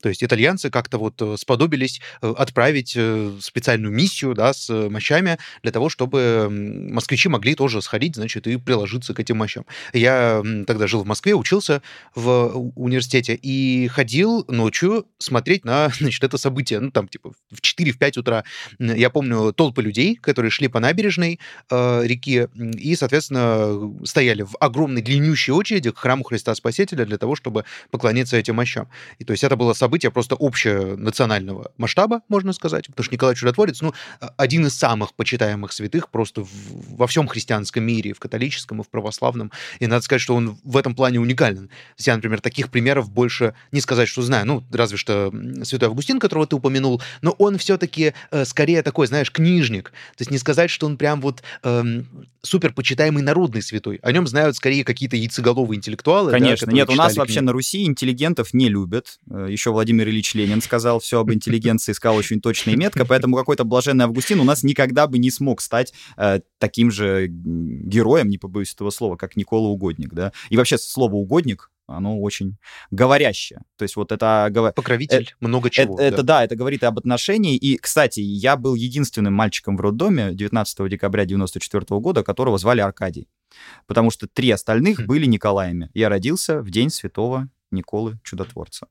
То есть итальянцы как-то вот э, сподобились э, отправить э, специальную миссию да, с мощами для того, чтобы москвичи могли тоже сходить, значит, и приложиться к этим мощам. Я тогда жил в Москве, учился в университете и ходил ночью смотреть на, *laughs* значит, это событие, ну, там, типа, в 4-5 утра. Я помню толпы людей, которые шли по набережной э, реки и, соответственно, стояли в огромной длиннющей очереди к храму Христа Спасителя для того, чтобы поклониться этим мощам. И то есть это было событие событие просто общенационального масштаба, можно сказать, потому что Николай Чудотворец, ну, один из самых почитаемых святых просто в, во всем христианском мире, в католическом, и в православном, и надо сказать, что он в этом плане уникален. Я, например, таких примеров больше не сказать, что знаю, ну, разве что святой Августин, которого ты упомянул, но он все-таки э, скорее такой, знаешь, книжник, то есть не сказать, что он прям вот эм, супер почитаемый народный святой, о нем знают скорее какие-то яйцеголовые интеллектуалы. Конечно, да, нет, у нас книги. вообще на Руси интеллигентов не любят. Э, Еще Владимир Ильич Ленин сказал все об интеллигенции, сказал очень точно и метко, поэтому какой-то блаженный Августин у нас никогда бы не смог стать э, таким же героем, не побоюсь этого слова, как Никола Угодник, да. И вообще слово «угодник» оно очень говорящее. То есть вот это... Покровитель, это, много чего. Это, да. это да, это говорит об отношении. И, кстати, я был единственным мальчиком в роддоме 19 декабря 94 года, которого звали Аркадий. Потому что три остальных хм. были Николаями. Я родился в день святого Николы Чудотворца.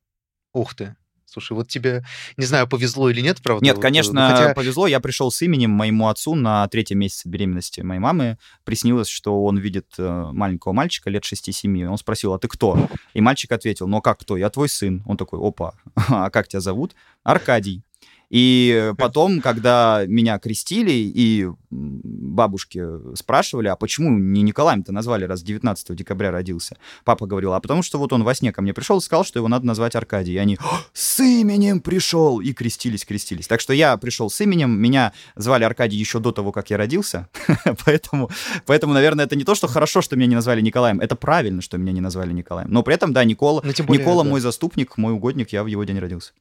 Ух ты. Слушай, вот тебе, не знаю, повезло или нет, правда? Нет, вот, конечно, хотя... повезло. Я пришел с именем моему отцу на третьем месяце беременности моей мамы. Приснилось, что он видит э, маленького мальчика лет 6-7. Он спросил, а ты кто? И мальчик ответил, ну а как кто? Я твой сын. Он такой, опа, *laughs* а как тебя зовут? Аркадий. И потом, когда меня крестили, и бабушки спрашивали, а почему не Николаем-то назвали, раз 19 декабря родился? Папа говорил, а потому что вот он во сне ко мне пришел и сказал, что его надо назвать Аркадий. И они, с именем пришел! И крестились, крестились. Так что я пришел с именем, меня звали Аркадий еще до того, как я родился. *laughs* поэтому, поэтому, наверное, это не то, что хорошо, что меня не назвали Николаем, это правильно, что меня не назвали Николаем. Но при этом, да, Никола, более, Никола да. мой заступник, мой угодник, я в его день родился.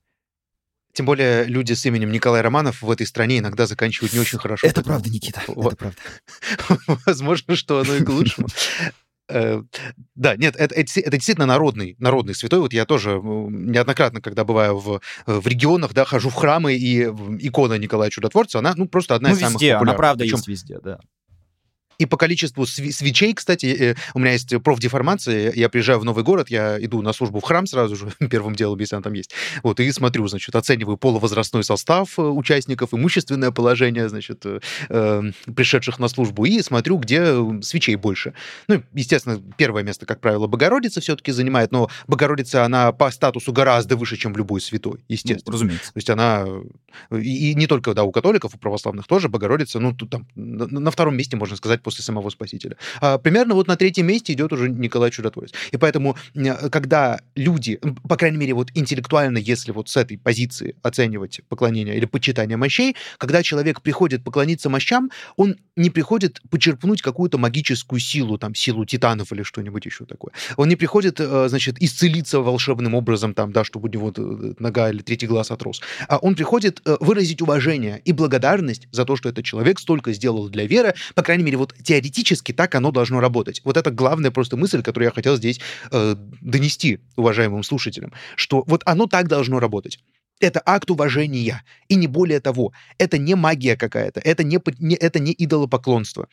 Тем более люди с именем Николай Романов в этой стране иногда заканчивают не очень хорошо. Это правда, Никита, это правда. *laughs* Возможно, что оно и к лучшему. Э, да, нет, это, это, это действительно народный, народный святой. Вот я тоже неоднократно, когда бываю в, в регионах, да, хожу в храмы, и икона Николая Чудотворца, она, ну, просто одна ну, из самых везде, популярных. она правда Причем, есть везде, да. И по количеству свечей, кстати, э, у меня есть профдеформация, я приезжаю в новый город, я иду на службу в храм сразу же, *laughs* первым делом, если он там есть, вот, и смотрю, значит, оцениваю полувозрастной состав э, участников, имущественное положение, значит, э, пришедших на службу, и смотрю, где свечей больше. Ну, естественно, первое место, как правило, Богородица все-таки занимает, но Богородица, она по статусу гораздо выше, чем любой святой, естественно. Ну, разумеется. То есть она, и, и не только, да, у католиков, у православных тоже Богородица, ну, тут там на, на втором месте, можно сказать, после самого Спасителя. А примерно вот на третьем месте идет уже Николай Чудотворец. И поэтому, когда люди, по крайней мере, вот интеллектуально, если вот с этой позиции оценивать поклонение или почитание мощей, когда человек приходит поклониться мощам, он не приходит почерпнуть какую-то магическую силу, там, силу титанов или что-нибудь еще такое. Он не приходит, э, значит, исцелиться волшебным образом, там, да, чтобы у него э, нога или третий глаз отрос. А он приходит э, выразить уважение и благодарность за то, что этот человек столько сделал для веры, по крайней мере, вот теоретически так оно должно работать. Вот это главная просто мысль, которую я хотел здесь э, донести уважаемым слушателям, что вот оно так должно работать. Это акт уважения, и не более того. Это не магия какая-то, это не, не, это не идолопоклонство.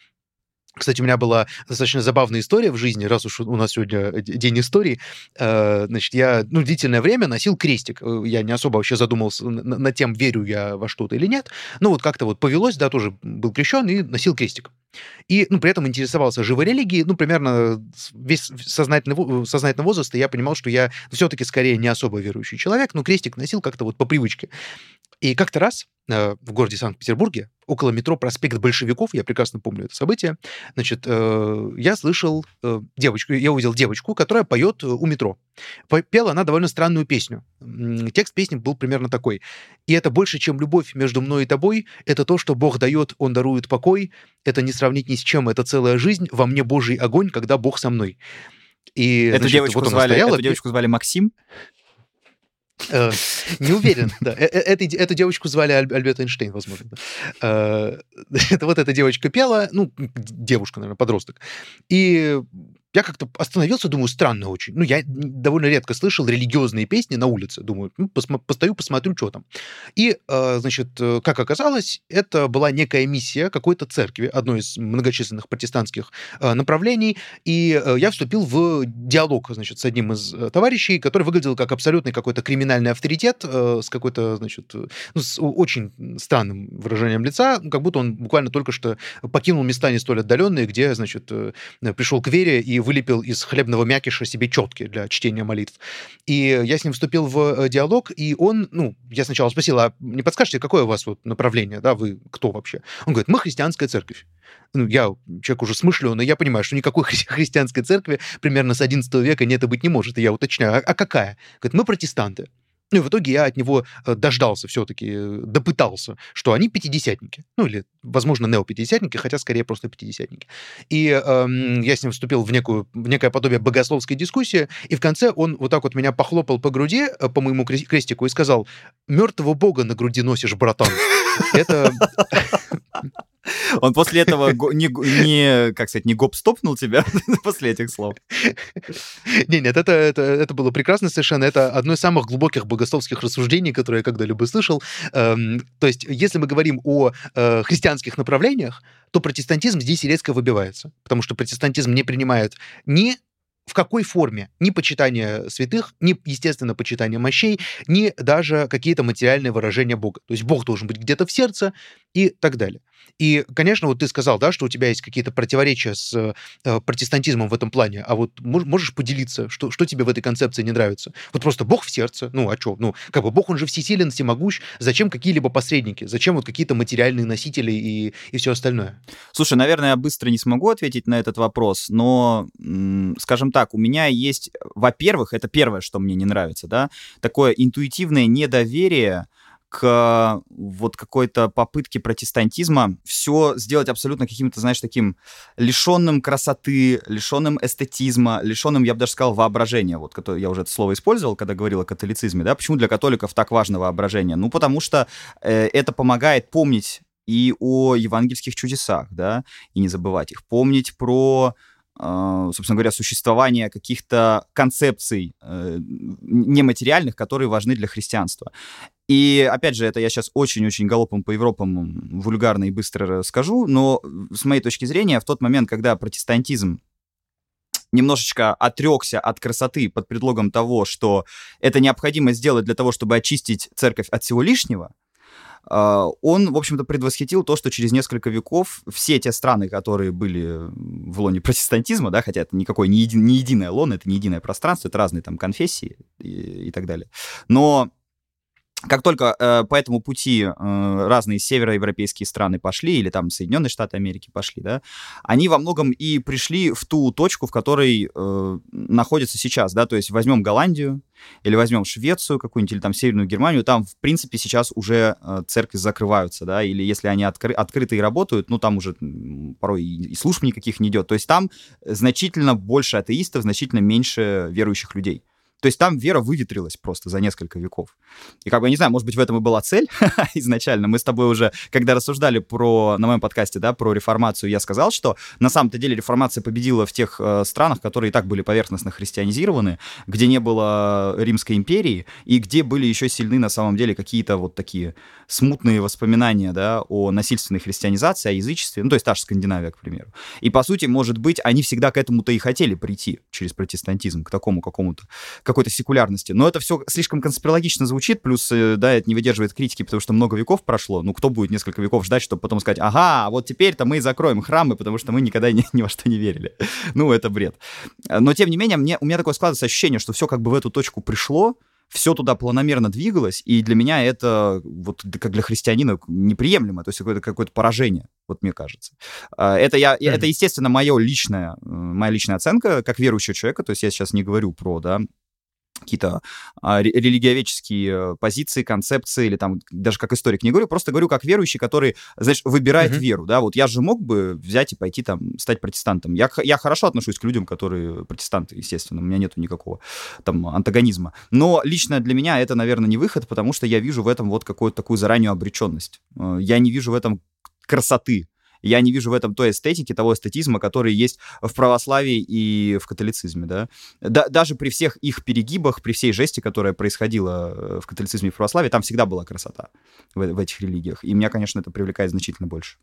Кстати, у меня была достаточно забавная история в жизни, раз уж у нас сегодня день истории. Э, значит, я ну, длительное время носил крестик. Э, я не особо вообще задумался над тем, верю я во что-то или нет. Но вот как-то вот повелось, да, тоже был крещен и носил крестик. И, ну, при этом интересовался живой религией, ну, примерно весь сознательный, сознательный возраст, я понимал, что я все-таки скорее не особо верующий человек, но крестик носил как-то вот по привычке. И как-то раз э, в городе Санкт-Петербурге, около метро проспект Большевиков, я прекрасно помню это событие, значит, э, я слышал э, девочку, я увидел девочку, которая поет у метро. Пела она довольно странную песню. Текст песни был примерно такой. «И это больше, чем любовь между мной и тобой, это то, что Бог дает, Он дарует покой, это не сравнить ни с чем, это целая жизнь, во мне Божий огонь, когда Бог со мной». И, эту, значит, девочку вот звали, стояла, эту девочку звали Максим? Э, не уверен, да. Э, э, эту девочку звали Альберт Эйнштейн, возможно. *laughs* Это вот эта девочка пела, ну, девушка, наверное, подросток. И я как-то остановился, думаю, странно очень. Ну, я довольно редко слышал религиозные песни на улице. Думаю, ну, посмо- постою, посмотрю, что там. И, э, значит, э, как оказалось, это была некая миссия какой-то церкви, одной из многочисленных протестантских э, направлений. И я вступил в диалог, значит, с одним из товарищей, который выглядел как абсолютный какой-то криминальный авторитет с какой-то, значит, ну, с очень странным выражением лица, как будто он буквально только что покинул места не столь отдаленные, где, значит, пришел к вере и вылепил из хлебного мякиша себе четки для чтения молитв. И я с ним вступил в диалог, и он, ну, я сначала спросил, а не подскажете, какое у вас вот направление, да, вы кто вообще? Он говорит, мы христианская церковь. Ну, я человек уже смышленый, я понимаю, что никакой *laughs* хри- христианской церкви примерно с 11 века нет и быть не может. И я уточняю, а, а какая? Говорит, мы протестанты. Ну и в итоге я от него дождался все-таки, допытался, что они пятидесятники. Ну или, возможно, неопятидесятники, хотя скорее просто пятидесятники. И эм, я с ним вступил в, некую, в некое подобие богословской дискуссии, и в конце он вот так вот меня похлопал по груди, по моему крестику, и сказал, «Мертвого бога на груди носишь, братан». Это... *laughs* Он после этого не, не как сказать, не гоп-стопнул тебя *laughs* после этих слов? Не, нет, это, это, это было прекрасно совершенно. Это одно из самых глубоких богословских рассуждений, которые я когда-либо слышал. Эм, то есть, если мы говорим о э, христианских направлениях, то протестантизм здесь резко выбивается, потому что протестантизм не принимает ни в какой форме ни почитание святых, ни, естественно, почитание мощей, ни даже какие-то материальные выражения Бога. То есть Бог должен быть где-то в сердце и так далее. И, конечно, вот ты сказал, да, что у тебя есть какие-то противоречия с э, протестантизмом в этом плане, а вот можешь поделиться, что, что тебе в этой концепции не нравится? Вот просто Бог в сердце, ну, а что? Ну, как бы Бог, он же всесилен, всемогущ, зачем какие-либо посредники, зачем вот какие-то материальные носители и, и все остальное? Слушай, наверное, я быстро не смогу ответить на этот вопрос, но, скажем так, у меня есть, во-первых, это первое, что мне не нравится, да, такое интуитивное недоверие к вот какой-то попытке протестантизма все сделать абсолютно каким-то, знаешь, таким лишенным красоты, лишенным эстетизма, лишенным, я бы даже сказал, воображения. Вот который, я уже это слово использовал, когда говорил о католицизме, да. Почему для католиков так важно воображение? Ну, потому что э, это помогает помнить и о евангельских чудесах, да, и не забывать их, помнить про собственно говоря, существование каких-то концепций э, нематериальных, которые важны для христианства. И, опять же, это я сейчас очень-очень галопом по Европам вульгарно и быстро расскажу, но с моей точки зрения, в тот момент, когда протестантизм немножечко отрекся от красоты под предлогом того, что это необходимо сделать для того, чтобы очистить церковь от всего лишнего, а, он, в общем-то, предвосхитил то, что через несколько веков все те страны, которые были в лоне протестантизма, да, хотя это никакой не, еди, не единое лон, это не единое пространство, это разные там конфессии и, и так далее. Но как только э, по этому пути э, разные североевропейские страны пошли, или там Соединенные Штаты Америки пошли, да, они во многом и пришли в ту точку, в которой э, находятся сейчас, да, то есть возьмем Голландию, или возьмем Швецию какую-нибудь, или там Северную Германию, там, в принципе, сейчас уже э, церкви закрываются, да, или если они откры- открыты и работают, ну, там уже порой и, и служб никаких не идет, то есть там значительно больше атеистов, значительно меньше верующих людей. То есть там вера выветрилась просто за несколько веков. И как бы, я не знаю, может быть, в этом и была цель *laughs* изначально. Мы с тобой уже, когда рассуждали про, на моем подкасте, да, про реформацию, я сказал, что на самом-то деле реформация победила в тех э, странах, которые и так были поверхностно христианизированы, где не было Римской империи, и где были еще сильны на самом деле какие-то вот такие смутные воспоминания, да, о насильственной христианизации, о язычестве, ну, то есть та же Скандинавия, к примеру. И, по сути, может быть, они всегда к этому-то и хотели прийти через протестантизм, к такому какому-то какой-то секулярности. Но это все слишком конспирологично звучит, плюс, э, да, это не выдерживает критики, потому что много веков прошло. Ну, кто будет несколько веков ждать, чтобы потом сказать, ага, вот теперь-то мы закроем храмы, потому что мы никогда ни, *laughs* ни во что не верили. ну, это бред. Но, тем не менее, мне, у меня такое складывается ощущение, что все как бы в эту точку пришло, все туда планомерно двигалось, и для меня это, вот как для христианина, неприемлемо, то есть какое-то какое поражение, вот мне кажется. А, это, я, mm-hmm. это естественно, моя личная, э, моя личная оценка, как верующего человека, то есть я сейчас не говорю про, да, какие-то а, религиоведческие э, позиции, концепции, или там даже как историк не говорю, просто говорю как верующий, который, знаешь, выбирает uh-huh. веру, да, вот я же мог бы взять и пойти там стать протестантом. Я, я хорошо отношусь к людям, которые протестанты, естественно, у меня нету никакого там антагонизма. Но лично для меня это, наверное, не выход, потому что я вижу в этом вот какую-то такую заранее обреченность. Э, я не вижу в этом красоты, я не вижу в этом той эстетики, того эстетизма, который есть в православии и в католицизме, да. да даже при всех их перегибах, при всей жести, которая происходила э, в католицизме и в православии, там всегда была красота в, в этих религиях. И меня, конечно, это привлекает значительно больше.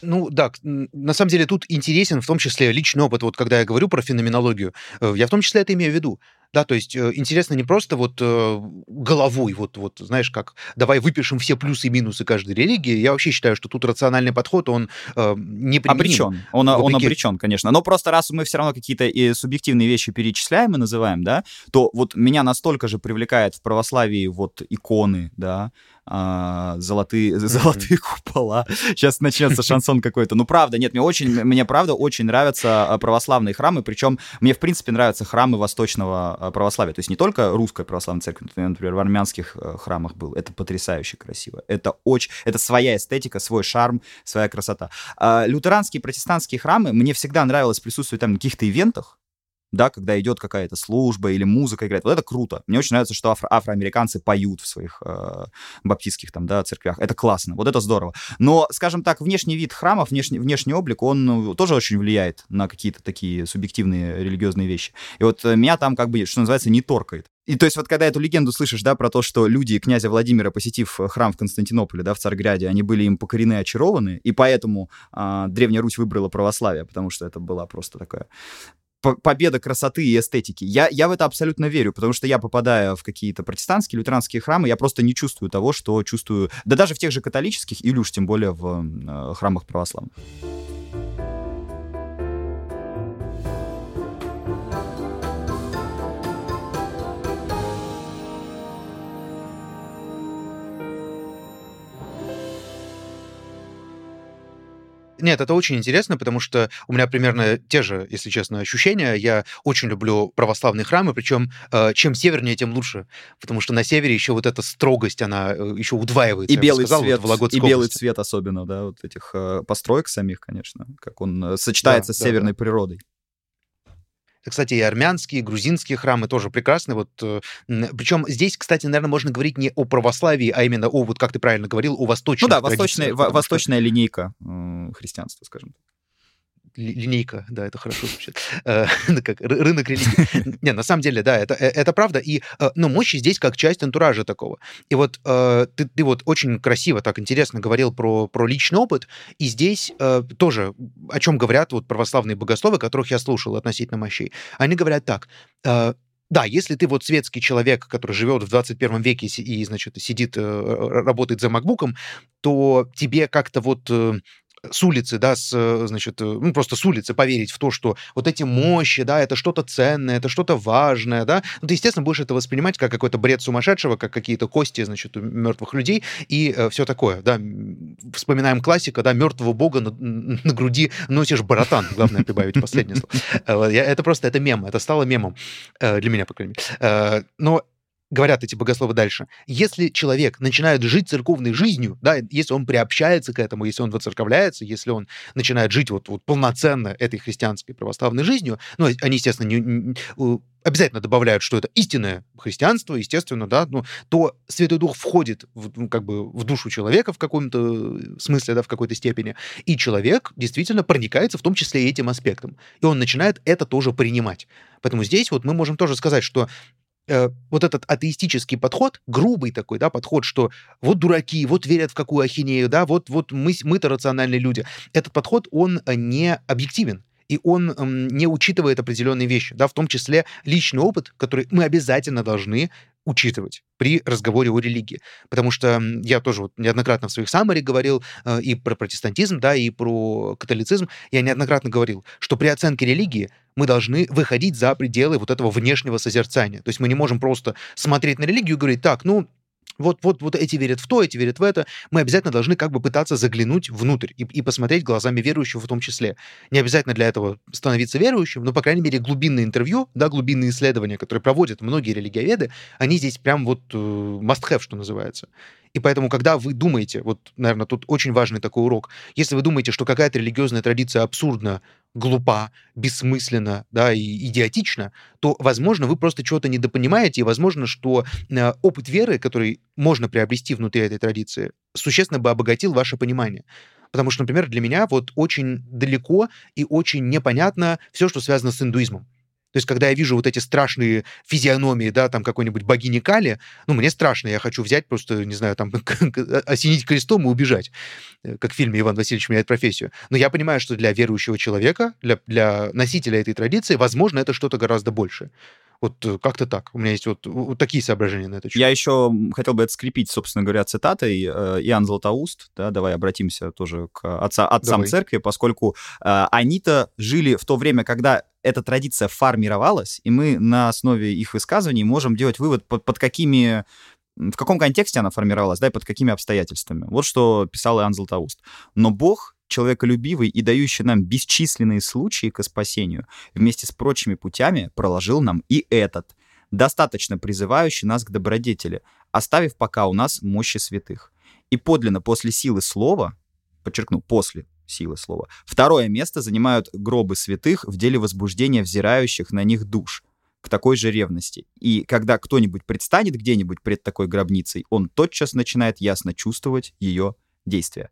Ну да, на самом деле тут интересен в том числе личный опыт. Вот когда я говорю про феноменологию, э, я в том числе это имею в виду. Да, то есть э, интересно не просто вот э, головой, вот, вот, знаешь, как давай выпишем все плюсы и минусы каждой религии. Я вообще считаю, что тут рациональный подход, он э, не Обречен. Он, он обречен, конечно. Но просто раз мы все равно какие-то и субъективные вещи перечисляем и называем, да, то вот меня настолько же привлекает в православии вот иконы, да, а, золотые, *laughs* золотые купола. Сейчас начнется *laughs* шансон какой-то. Ну, правда, нет, мне очень, мне правда очень нравятся а, православные храмы, причем мне, в принципе, нравятся храмы восточного а, православия. То есть не только русская православная церковь, например, в армянских э, храмах был. Это потрясающе красиво. Это очень, это своя эстетика, свой шарм, своя красота. Лютеранские протестантские храмы, мне всегда нравилось присутствовать там на каких-то ивентах, да, когда идет какая-то служба или музыка играет. Вот это круто. Мне очень нравится, что афро- афроамериканцы поют в своих э, баптистских там, да, церквях. Это классно, вот это здорово. Но, скажем так, внешний вид храмов, внешний, внешний облик, он ну, тоже очень влияет на какие-то такие субъективные религиозные вещи. И вот э, меня там, как бы, что называется, не торкает. И то есть вот когда эту легенду слышишь, да, про то, что люди князя Владимира, посетив э, храм в Константинополе, да, в Царграде, они были им покорены, очарованы, и поэтому а, Древняя Русь выбрала православие, потому что это была просто такая победа красоты и эстетики. Я, я в это абсолютно верю, потому что я попадая в какие-то протестантские, лютеранские храмы, я просто не чувствую того, что чувствую, да даже в тех же католических, или уж тем более в э, храмах православных. Нет, это очень интересно, потому что у меня примерно те же, если честно, ощущения. Я очень люблю православные храмы, причем э, чем севернее, тем лучше, потому что на севере еще вот эта строгость, она э, еще удваивается. И белый сказал, цвет, вот и белый цвет особенно, да, вот этих э, построек самих, конечно, как он сочетается да, с да, северной да. природой. Кстати, и армянские, и грузинские храмы тоже прекрасны. Вот, э, причем здесь, кстати, наверное, можно говорить не о православии, а именно о, вот как ты правильно говорил, о восточной. Ну да, восточная, восточная что... линейка христианства, скажем так линейка, да, это хорошо звучит, э, *laughs* ну, как рынок религии. *laughs* Не, на самом деле, да, это, э, это правда, и, но мощь здесь как часть антуража такого. И вот ты, ты вот очень красиво, так интересно говорил про, про личный опыт, и здесь тоже, о чем говорят вот православные богословы, которых я слушал относительно мощей, они говорят так, да, если ты вот светский человек, который живет в 21 веке и, значит, сидит, работает за макбуком, то тебе как-то вот с улицы, да, с, э, значит, э, ну, просто с улицы поверить в то, что вот эти мощи, да, это что-то ценное, это что-то важное, да, ну, ты, естественно, будешь это воспринимать как какой-то бред сумасшедшего, как какие-то кости, значит, мертвых людей и э, все такое, да. Вспоминаем классика, да, мертвого бога на, на груди носишь баратан, главное прибавить последнее слово. Это просто, это мем, это стало мемом для меня, по крайней мере. Но говорят эти богословы дальше, если человек начинает жить церковной жизнью, да, если он приобщается к этому, если он воцерковляется, если он начинает жить вот, вот полноценно этой христианской православной жизнью, ну, они, естественно, не, не, обязательно добавляют, что это истинное христианство, естественно, да, ну, то Святой Дух входит в, ну, как бы в душу человека в каком-то смысле, да, в какой-то степени, и человек действительно проникается в том числе и этим аспектом, и он начинает это тоже принимать. Поэтому здесь вот мы можем тоже сказать, что э, вот этот атеистический подход, грубый такой, да, подход, что вот дураки, вот верят в какую ахинею, да, вот, вот мы, мы-то рациональные люди. Этот подход, он э, не объективен и он эм, не учитывает определенные вещи, да, в том числе личный опыт, который мы обязательно должны учитывать при разговоре о религии. Потому что я тоже вот неоднократно в своих саммари говорил э, и про протестантизм, да, и про католицизм. Я неоднократно говорил, что при оценке религии мы должны выходить за пределы вот этого внешнего созерцания. То есть мы не можем просто смотреть на религию и говорить, так, ну, вот, вот, вот эти верят в то, эти верят в это. Мы обязательно должны как бы пытаться заглянуть внутрь и, и посмотреть глазами верующего в том числе. Не обязательно для этого становиться верующим, но, по крайней мере, глубинные интервью, да, глубинные исследования, которые проводят многие религиоведы, они здесь прям вот э, must have, что называется. И поэтому, когда вы думаете, вот, наверное, тут очень важный такой урок, если вы думаете, что какая-то религиозная традиция абсурдна, глупа, бессмысленна, да, и идиотична, то, возможно, вы просто чего-то недопонимаете, и, возможно, что э, опыт веры, который можно приобрести внутри этой традиции, существенно бы обогатил ваше понимание. Потому что, например, для меня вот очень далеко и очень непонятно все, что связано с индуизмом. То есть, когда я вижу вот эти страшные физиономии, да, там какой-нибудь богини Кали, ну, мне страшно, я хочу взять просто, не знаю, там, *laughs* осенить крестом и убежать, э, как в фильме «Иван Васильевич меняет профессию». Но я понимаю, что для верующего человека, для, для носителя этой традиции, возможно, это что-то гораздо большее. Вот э, как-то так. У меня есть вот, вот такие соображения на это. Я еще хотел бы это скрепить, собственно говоря, цитатой э, Иоанн Златоуст. Да, давай обратимся тоже к отца, отцам давай. церкви, поскольку э, они-то жили в то время, когда эта традиция формировалась, и мы на основе их высказываний можем делать вывод, под, под какими в каком контексте она формировалась, да, и под какими обстоятельствами. Вот что писал Иоанн Златоуст. «Но Бог человеколюбивый и дающий нам бесчисленные случаи к спасению, вместе с прочими путями проложил нам и этот, достаточно призывающий нас к добродетели, оставив пока у нас мощи святых. И подлинно после силы слова, подчеркну, после силы слова, второе место занимают гробы святых в деле возбуждения взирающих на них душ, к такой же ревности. И когда кто-нибудь предстанет где-нибудь пред такой гробницей, он тотчас начинает ясно чувствовать ее действия.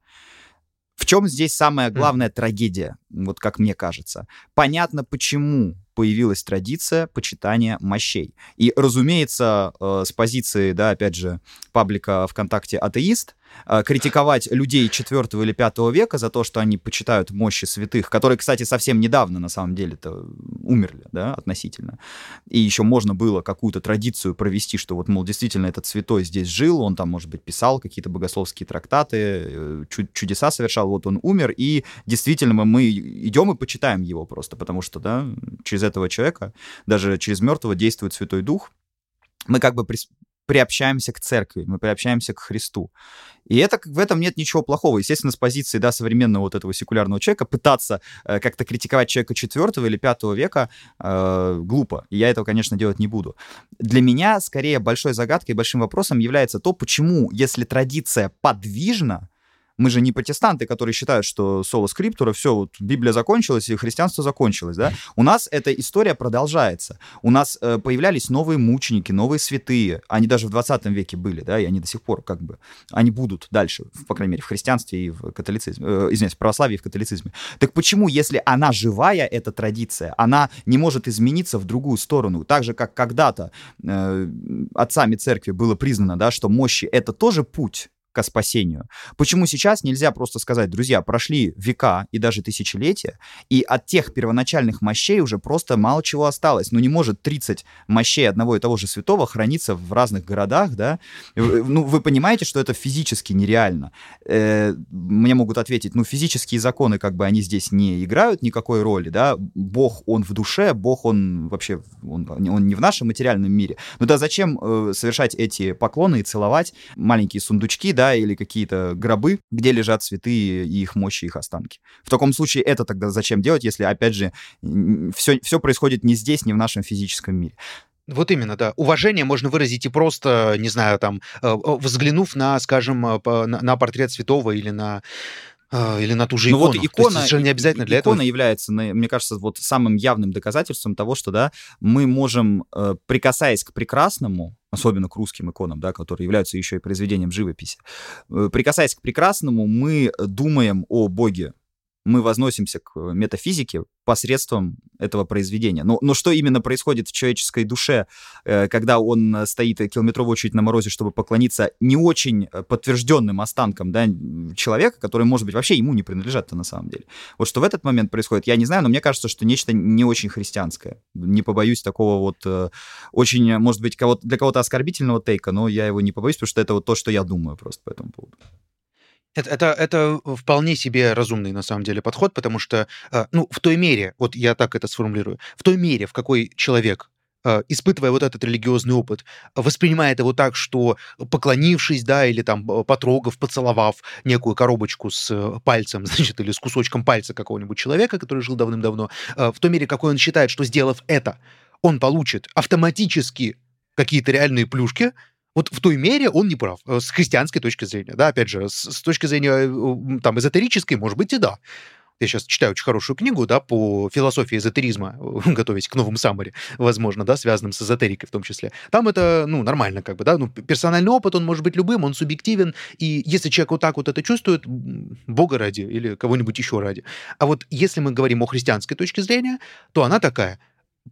В чем здесь самая главная mm. трагедия, вот как мне кажется? Понятно, почему появилась традиция почитания мощей. И, разумеется, э, с позиции, да, опять же, паблика ВКонтакте «Атеист», критиковать людей 4 или 5 века за то, что они почитают мощи святых, которые, кстати, совсем недавно, на самом деле-то, умерли, да, относительно. И еще можно было какую-то традицию провести, что вот, мол, действительно этот святой здесь жил, он там, может быть, писал какие-то богословские трактаты, э, чудеса совершал, вот он умер, и действительно мы идем и почитаем его просто, потому что, да, через этого человека, даже через мертвого действует Святой Дух, мы как бы приобщаемся к церкви, мы приобщаемся к Христу. И это, в этом нет ничего плохого. Естественно, с позиции да, современного вот этого секулярного человека пытаться э, как-то критиковать человека 4 или 5 века э, глупо. И я этого, конечно, делать не буду. Для меня, скорее, большой загадкой, большим вопросом является то, почему, если традиция подвижна, мы же не протестанты, которые считают, что соло скриптура, все, вот Библия закончилась и христианство закончилось, да. У нас эта история продолжается. У нас э, появлялись новые мученики, новые святые. Они даже в 20 веке были, да, и они до сих пор как бы, они будут дальше, по крайней мере, в христианстве и в католицизме, э, извиняюсь, в православии и в католицизме. Так почему, если она живая, эта традиция, она не может измениться в другую сторону? Так же, как когда-то э, отцами церкви было признано, да, что мощи — это тоже путь, к спасению. Почему сейчас нельзя просто сказать, друзья, прошли века и даже тысячелетия, и от тех первоначальных мощей уже просто мало чего осталось. Ну, не может 30 мощей одного и того же святого храниться в разных городах, да? Ну, вы понимаете, что это физически нереально. Э, мне могут ответить, ну, физические законы, как бы, они здесь не играют никакой роли, да? Бог, он в душе, Бог, он вообще, он, он не в нашем материальном мире. Ну да зачем э, совершать эти поклоны и целовать маленькие сундучки, да, или какие-то гробы, где лежат цветы и их мощи, их останки. В таком случае это тогда зачем делать, если, опять же, все, все происходит не здесь, не в нашем физическом мире. Вот именно, да. Уважение можно выразить и просто, не знаю, там, э, взглянув на, скажем, э, на портрет святого или на или на ту же икону. Ну вот икона, совершенно не обязательно для икона этого. является, мне кажется, вот самым явным доказательством того, что да, мы можем, э, прикасаясь к прекрасному, особенно к русским иконам, да, которые являются еще и произведением живописи, э, прикасаясь к прекрасному, мы думаем о Боге мы возносимся к метафизике посредством этого произведения. Но, но что именно происходит в человеческой душе, э, когда он стоит километровую очередь на морозе, чтобы поклониться не очень подтвержденным останкам да, человека, которые, может быть, вообще ему не принадлежат-то на самом деле. Вот что в этот момент происходит, я не знаю, но мне кажется, что нечто не очень христианское. Не побоюсь такого вот э, очень, может быть, кого для кого-то оскорбительного тейка, но я его не побоюсь, потому что это вот то, что я думаю просто по этому поводу. Это, это, это вполне себе разумный на самом деле подход, потому что, э, ну, в той мере, вот я так это сформулирую, в той мере, в какой человек э, испытывая вот этот религиозный опыт, воспринимает его так, что поклонившись, да, или там потрогав, поцеловав некую коробочку с пальцем, *laughs* значит, или с кусочком пальца какого-нибудь человека, который жил давным-давно, э, в той мере, какой он считает, что сделав это, он получит автоматически какие-то реальные плюшки, вот в той мере он не прав, э, с христианской точки зрения, да, опять же, с, с точки зрения э, там эзотерической, может быть, и да. Я сейчас читаю очень хорошую книгу, да, по философии эзотеризма, *laughs* готовясь к новому саммаре, возможно, да, связанным с эзотерикой в том числе. Там это, ну, нормально как бы, да, ну, персональный опыт, он может быть любым, он субъективен, и если человек вот так вот это чувствует, Бога ради или кого-нибудь еще ради. А вот если мы говорим о христианской точке зрения, то она такая,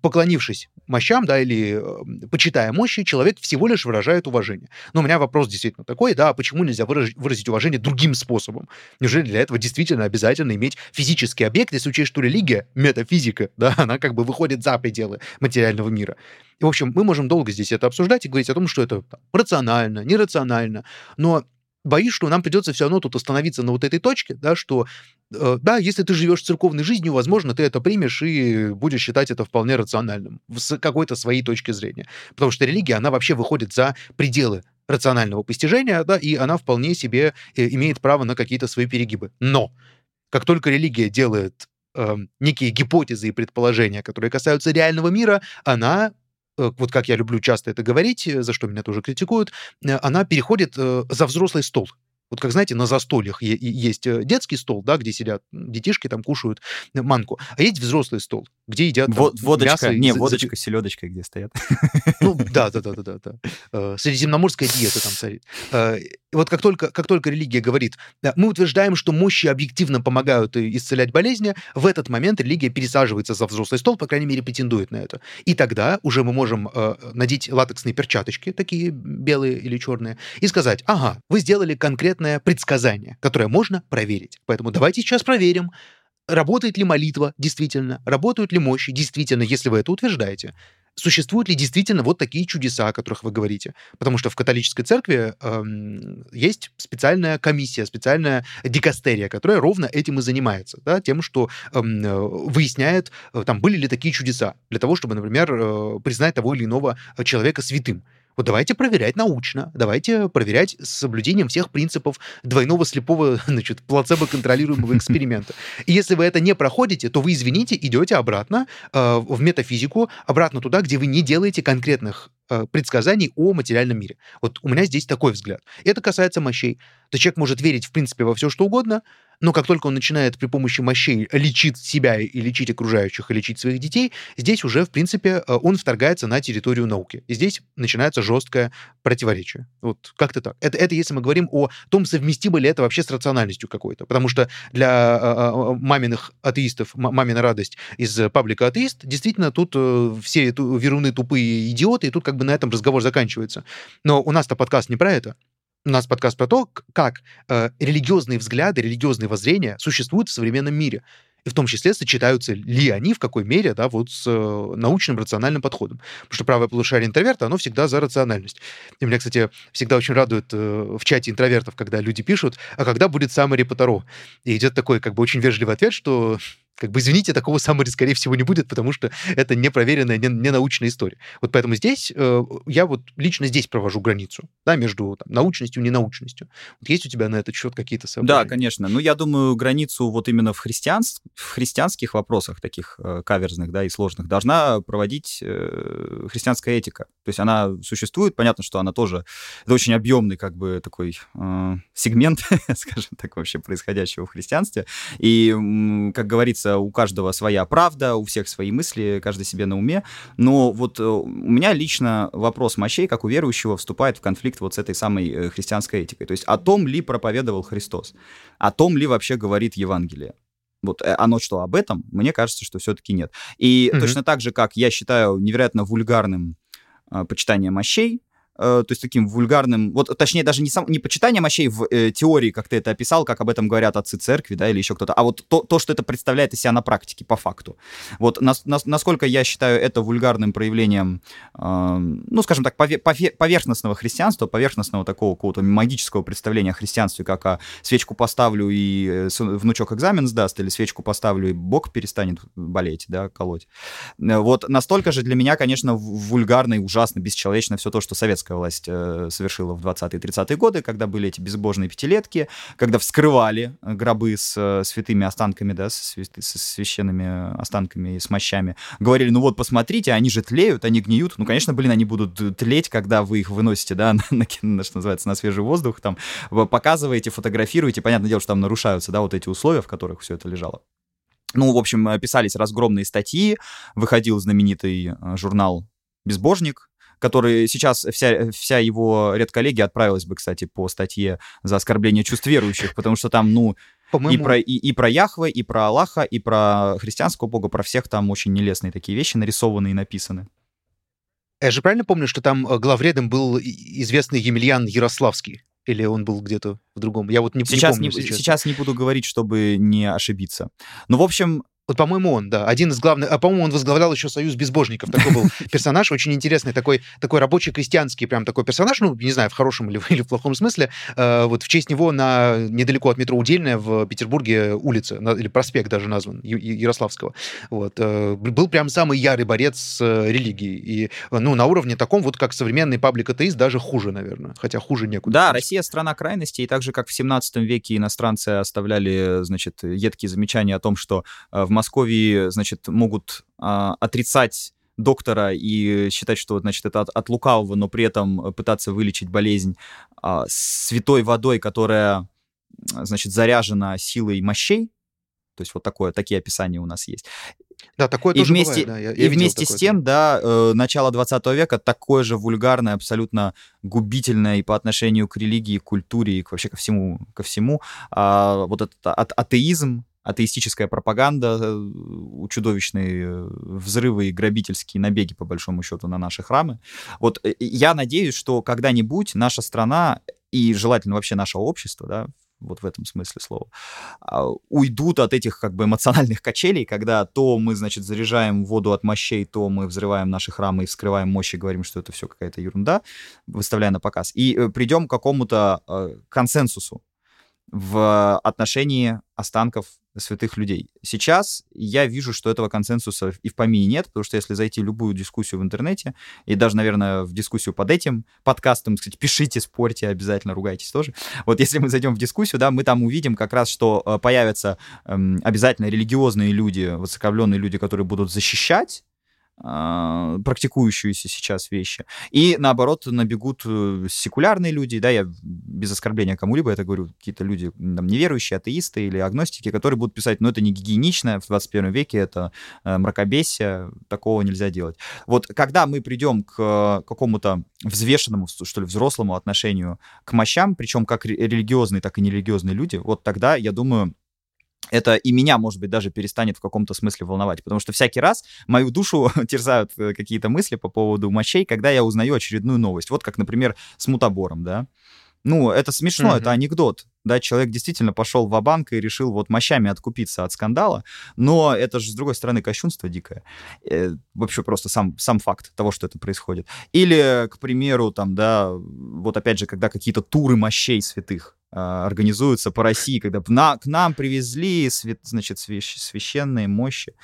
поклонившись мощам, да, или э, почитая мощи, человек всего лишь выражает уважение. Но у меня вопрос действительно такой, да, а почему нельзя выразить, выразить уважение другим способом? Неужели для этого действительно обязательно иметь физический объект, если учесть, что религия, метафизика, *laughs* да, она как бы выходит за пределы материального мира. И, в общем, мы можем долго здесь это обсуждать и говорить о том, что это там, рационально, нерационально, но боюсь, что нам придется все равно тут остановиться на вот этой точке, да, что э, да, если ты живешь церковной жизнью, возможно, ты это примешь и будешь считать это вполне рациональным с какой-то своей точки зрения. Потому что религия, она вообще выходит за пределы рационального постижения, да, и она вполне себе э, имеет право на какие-то свои перегибы. Но как только религия делает э, некие гипотезы и предположения, которые касаются реального мира, она вот как я люблю часто это говорить, э, за что меня тоже критикуют, э, она переходит за взрослый стол. Вот как, знаете, на застольях есть детский стол, да, где сидят детишки, там кушают манку, а есть взрослый стол, где едят там, водочка, мясо. Не, за, водочка, селедочка, где стоят. Ну, *laughs* да, да, да, да, да. да. Средиземноморская диета там царит. Вот как только, как только религия говорит, мы утверждаем, что мощи объективно помогают исцелять болезни, в этот момент религия пересаживается за взрослый стол, по крайней мере, претендует на это. И тогда уже мы можем э, надеть латексные перчаточки, такие белые или черные, и сказать, ага, вы сделали конкретное предсказание, которое можно проверить. Поэтому давайте сейчас проверим, работает ли молитва действительно, работают ли мощи действительно, если вы это утверждаете существуют ли действительно вот такие чудеса, о которых вы говорите? Потому что в католической церкви эм, есть специальная комиссия, специальная дикастерия, которая ровно этим и занимается, да, тем, что эм, э, выясняет, э, там, были ли такие чудеса, для того, чтобы, например, э, признать того или иного человека святым. Вот давайте проверять научно, давайте проверять с соблюдением всех принципов двойного слепого, *laughs* значит, плацебо-контролируемого эксперимента. И если вы это не проходите, то вы, извините, идете обратно э, в метафизику, обратно туда, где вы не делаете конкретных э, предсказаний о материальном мире. Вот у меня здесь такой взгляд. Это касается мощей. То человек может верить, в принципе, во все, что угодно, но как только он начинает при помощи мощей лечить себя и лечить окружающих, и лечить своих детей, здесь уже, в принципе, э, он вторгается на территорию науки. И здесь начинается жесткое противоречие. Вот как-то так. Это, это если мы говорим о том, совместимо ли это вообще с рациональностью какой-то. Потому что для а, а, маминых атеистов, мамина радость из паблика атеист, действительно, тут э, все веруны тупые идиоты, и тут как бы на этом разговор заканчивается. Но у нас-то подкаст не про это. У нас подкаст про то, как э, религиозные взгляды, религиозные воззрения существуют в современном мире. И в том числе сочетаются ли они в какой мере да, вот с э, научным рациональным подходом. Потому что правое полушарие интроверта, оно всегда за рациональность. И меня, кстати, всегда очень радует э, в чате интровертов, когда люди пишут, а когда будет самый Потаро? И идет такой как бы очень вежливый ответ, что как бы, извините, такого саммари, скорее всего, не будет, потому что это непроверенная, не, не научная история. Вот поэтому здесь э, я вот лично здесь провожу границу, да, между там, научностью и ненаучностью. Вот есть у тебя на этот счет какие-то соображения? Да, конечно. Ну, я думаю, границу вот именно в, христианс... в христианских вопросах, таких э, каверзных, да, и сложных, должна проводить э, христианская этика. То есть она существует, понятно, что она тоже, это очень объемный, как бы, такой э, сегмент, *laughs* скажем так, вообще происходящего в христианстве. И, как говорится, разумеется, у каждого своя правда, у всех свои мысли, каждый себе на уме. Но вот э, у меня лично вопрос мощей, как у верующего, вступает в конфликт вот с этой самой э, христианской этикой. То есть о том ли проповедовал Христос, о том ли вообще говорит Евангелие. Вот э, оно что, об этом? Мне кажется, что все-таки нет. И mm-hmm. точно так же, как я считаю невероятно вульгарным э, почитание мощей, то есть таким вульгарным, вот точнее даже не, сам, не почитание мощей в э, теории, как ты это описал, как об этом говорят отцы церкви, да, или еще кто-то, а вот то, то, что это представляет из себя на практике, по факту. Вот нас, нас, насколько я считаю это вульгарным проявлением, э, ну, скажем так, пове- пове- поверхностного христианства, поверхностного такого какого-то магического представления о христианстве, как о свечку поставлю и э, внучок экзамен сдаст, или свечку поставлю и Бог перестанет болеть, да, колоть. Э, вот настолько же для меня, конечно, вульгарно и ужасно, бесчеловечно все то, что советская советская власть э, совершила в 20-30-е годы, когда были эти безбожные пятилетки, когда вскрывали э, гробы с э, святыми останками, да, с, с священными останками и с мощами. Говорили, ну вот, посмотрите, они же тлеют, они гниют. Ну, конечно, блин, они будут тлеть, когда вы их выносите, да, *laughs* на, на, что называется, на свежий воздух, там, вы показываете, фотографируете. Понятное дело, что там нарушаются, да, вот эти условия, в которых все это лежало. Ну, в общем, писались разгромные статьи, выходил знаменитый журнал «Безбожник», который сейчас вся, вся его редколлегия отправилась бы, кстати, по статье за оскорбление чувств верующих, потому что там, ну, И про, и, и про Яхве, и про Аллаха, и про христианского бога, про всех там очень нелестные такие вещи нарисованы и написаны. Я же правильно помню, что там э, главредом был известный Емельян Ярославский? Или он был где-то в другом? Я вот не, сейчас не помню. Не, сейчас не буду говорить, чтобы не ошибиться. Ну, в общем, вот, по-моему, он, да, один из главных, а, по-моему, он возглавлял еще Союз безбожников. Такой был *laughs* персонаж, очень интересный, такой, такой рабочий крестьянский прям такой персонаж, ну, не знаю, в хорошем или, *laughs* или в плохом смысле. Э, вот в честь него на недалеко от метро Удельная в Петербурге улица, на, или проспект даже назван, Ярославского. Вот. Э, был прям самый ярый борец с э, религией. И, ну, на уровне таком, вот как современный паблик-атеист, даже хуже, наверное. Хотя хуже некуда. Да, Россия страна крайностей, и так же, как в 17 веке иностранцы оставляли, значит, едкие замечания о том, что в Москве, значит, могут а, отрицать доктора и считать, что, значит, это от, от лукавого, но при этом пытаться вылечить болезнь а, святой водой, которая, значит, заряжена силой мощей. То есть вот такое, такие описания у нас есть. Да, такое и тоже вместе, бывает, да. Я, и я вместе с тем, да, э, начало 20 века такое же вульгарное, абсолютно губительное и по отношению к религии, к культуре и вообще ко всему, ко всему. А, вот этот а, атеизм, атеистическая пропаганда, э, чудовищные э, взрывы и грабительские набеги, по большому счету, на наши храмы. Вот э, я надеюсь, что когда-нибудь наша страна и желательно вообще наше общество, да, вот в этом смысле слова, а, уйдут от этих как бы эмоциональных качелей, когда то мы, значит, заряжаем воду от мощей, то мы взрываем наши храмы и вскрываем мощи, говорим, что это все какая-то ерунда, выставляя на показ, и придем к какому-то консенсусу в отношении останков святых людей. Сейчас я вижу, что этого консенсуса и в помине нет, потому что если зайти в любую дискуссию в интернете, и даже, наверное, в дискуссию под этим подкастом, кстати, *laughs* пишите, спорьте, обязательно ругайтесь тоже. Вот если мы зайдем в дискуссию, да, мы там увидим как раз, что э, появятся эм, обязательно религиозные люди, высоковленные люди, которые будут защищать практикующиеся сейчас вещи. И наоборот, набегут э, секулярные люди, да, я без оскорбления кому-либо это говорю, какие-то люди там, неверующие, атеисты или агностики, которые будут писать, ну это не гигиенично в 21 веке, это э, мракобесие, такого нельзя делать. Вот когда мы придем к какому-то взвешенному, что ли, взрослому отношению к мощам, причем как религиозные, так и нерелигиозные люди, вот тогда, я думаю, это и меня, может быть, даже перестанет в каком-то смысле волновать, потому что всякий раз мою душу *laughs* терзают э, какие-то мысли по поводу мощей, когда я узнаю очередную новость. Вот как, например, с мутабором, да. Ну, это смешно, mm-hmm. это анекдот. Да, человек действительно пошел в банк и решил вот мощами откупиться от скандала, но это же, с другой стороны, кощунство дикое. Э, вообще просто сам, сам факт того, что это происходит. Или, к примеру, там, да, вот опять же, когда какие-то туры мощей святых, организуются по России, когда на, к нам привезли свят, значит, священные мощи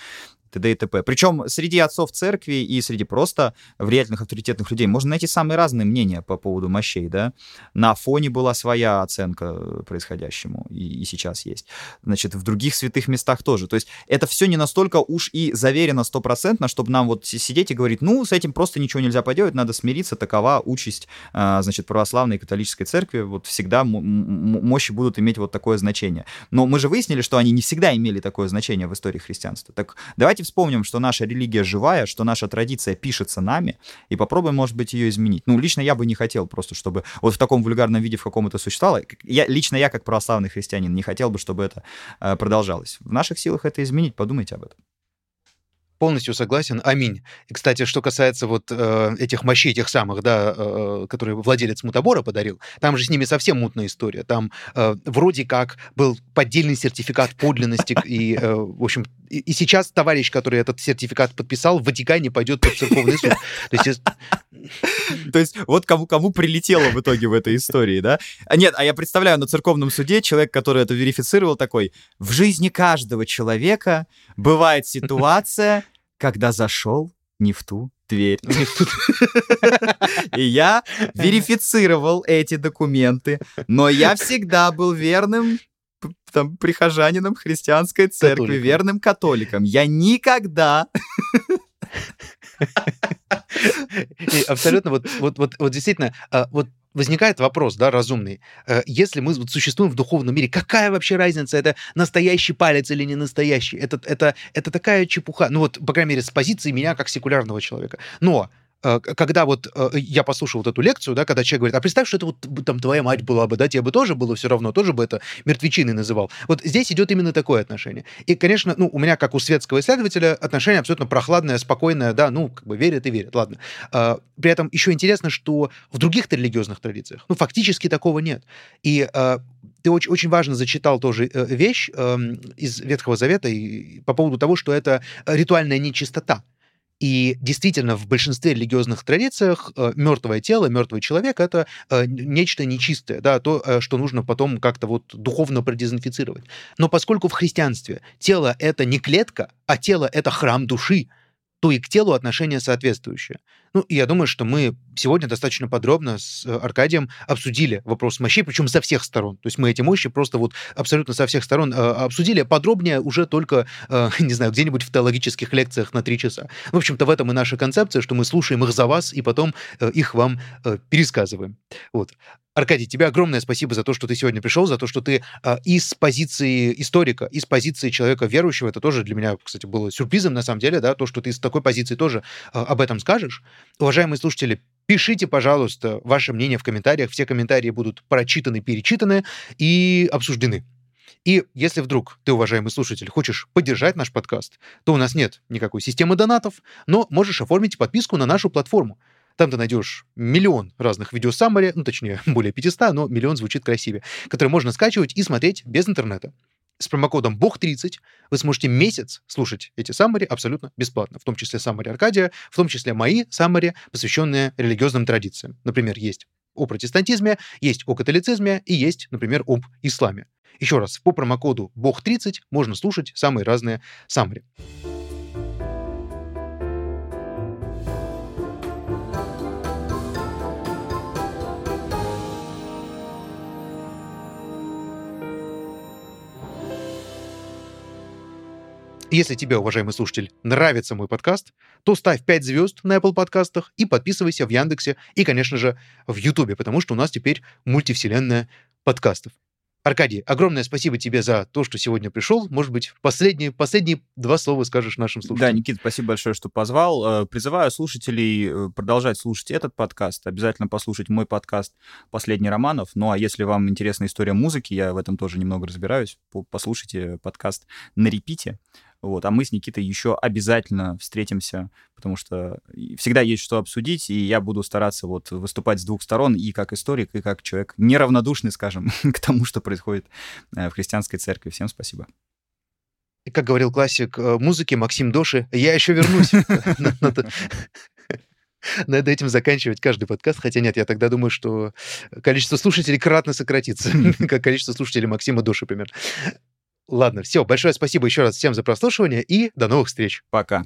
т.д. и т.п. Причем среди отцов церкви и среди просто влиятельных авторитетных людей можно найти самые разные мнения по поводу мощей, да. На фоне была своя оценка происходящему, и, и сейчас есть. Значит, в других святых местах тоже. То есть это все не настолько уж и заверено стопроцентно, чтобы нам вот сидеть и говорить, ну, с этим просто ничего нельзя поделать, надо смириться, такова участь, а, значит, православной и католической церкви, вот всегда мощи будут иметь вот такое значение. Но мы же выяснили, что они не всегда имели такое значение в истории христианства. Так давайте вспомним, что наша религия живая, что наша традиция пишется нами, и попробуем, может быть, ее изменить. Ну, лично я бы не хотел просто, чтобы вот в таком вульгарном виде, в каком это существовало, я, лично я, как православный христианин, не хотел бы, чтобы это э, продолжалось. В наших силах это изменить, подумайте об этом. Полностью согласен. Аминь. И, кстати, что касается вот э, этих мощей, тех самых, да, э, которые владелец мутабора подарил, там же с ними совсем мутная история. Там э, вроде как был поддельный сертификат подлинности, и, э, в общем, и, и сейчас товарищ, который этот сертификат подписал, в Ватикане пойдет под церковный суд. То есть, То есть вот кому, кому прилетело в итоге в этой истории, да? А нет, а я представляю на церковном суде человек, который это верифицировал, такой, в жизни каждого человека бывает ситуация, когда зашел не в ту дверь. *laughs* И я *laughs* верифицировал эти документы, но я всегда был верным там, прихожанином христианской церкви, католиком. верным католиком. Я никогда *laughs* и абсолютно вот, вот, вот, вот действительно, а, вот возникает вопрос, да, разумный. Э, если мы существуем в духовном мире, какая вообще разница, это настоящий палец или не настоящий? Это, это, это такая чепуха. Ну вот, по крайней мере, с позиции меня как секулярного человека. Но когда вот э, я послушал вот эту лекцию, да, когда человек говорит, а представь, что это вот там твоя мать была бы, да, тебе бы тоже было все равно, тоже бы это мертвечиной называл. Вот здесь идет именно такое отношение. И, конечно, ну, у меня, как у светского исследователя, отношение абсолютно прохладное, спокойное, да, ну, как бы верят и верят, ладно. А, при этом еще интересно, что в других религиозных традициях, ну, фактически такого нет. И ты очень, очень важно зачитал тоже э, вещь э, из Ветхого Завета и, по поводу того, что это ритуальная нечистота. И действительно, в большинстве религиозных традициях э, мертвое тело, мертвый человек это э, нечто нечистое, да, то, э, что нужно потом как-то вот духовно продезинфицировать. Но поскольку в христианстве тело это не клетка, а тело это храм души, то и к телу отношение соответствующее. Ну, я думаю, что мы сегодня достаточно подробно с э, Аркадием обсудили вопрос мощей, причем со всех сторон. То есть мы эти мощи просто вот абсолютно со всех сторон э, обсудили. Подробнее уже только, э, *laughs* не знаю, где-нибудь в теологических лекциях на три часа. В общем-то, в этом и наша концепция, что мы слушаем их за вас и потом э, их вам э, пересказываем. Вот. Аркадий, тебе огромное спасибо за то, что ты сегодня пришел, за то, что ты э, из позиции историка, из позиции человека верующего, это тоже для меня, кстати, было сюрпризом на самом деле, да, то, что ты из такой позиции тоже э, об этом скажешь. Уважаемые слушатели, пишите, пожалуйста, ваше мнение в комментариях. Все комментарии будут прочитаны, перечитаны и обсуждены. И если вдруг ты, уважаемый слушатель, хочешь поддержать наш подкаст, то у нас нет никакой системы донатов, но можешь оформить подписку на нашу платформу. Там ты найдешь миллион разных видеосаммари, ну, точнее, *laughs* более 500, но миллион звучит красивее, которые можно скачивать и смотреть без интернета. С промокодом БОГ30 вы сможете месяц слушать эти саммари абсолютно бесплатно, в том числе саммари Аркадия, в том числе мои саммари, посвященные религиозным традициям. Например, есть о протестантизме, есть о католицизме и есть, например, об исламе. Еще раз, по промокоду БОГ30 можно слушать самые разные саммари. Если тебе, уважаемый слушатель, нравится мой подкаст, то ставь 5 звезд на Apple подкастах и подписывайся в Яндексе и, конечно же, в Ютубе, потому что у нас теперь мультивселенная подкастов. Аркадий, огромное спасибо тебе за то, что сегодня пришел. Может быть, последние, последние два слова скажешь нашим слушателям. Да, Никита, спасибо большое, что позвал. Э, призываю слушателей э, продолжать слушать этот подкаст, обязательно послушать мой подкаст «Последний Романов». Ну, а если вам интересна история музыки, я в этом тоже немного разбираюсь, послушайте подкаст на репите. Вот, а мы с Никитой еще обязательно встретимся, потому что всегда есть что обсудить, и я буду стараться вот выступать с двух сторон, и как историк, и как человек неравнодушный, скажем, *laughs* к тому, что происходит э, в христианской церкви. Всем спасибо. Как говорил классик э, музыки Максим Доши, я еще вернусь. *laughs* *laughs* Надо этим заканчивать каждый подкаст, хотя нет, я тогда думаю, что количество слушателей кратно сократится, как количество слушателей Максима Доши, примерно. Ладно, все, большое спасибо еще раз всем за прослушивание и до новых встреч. Пока.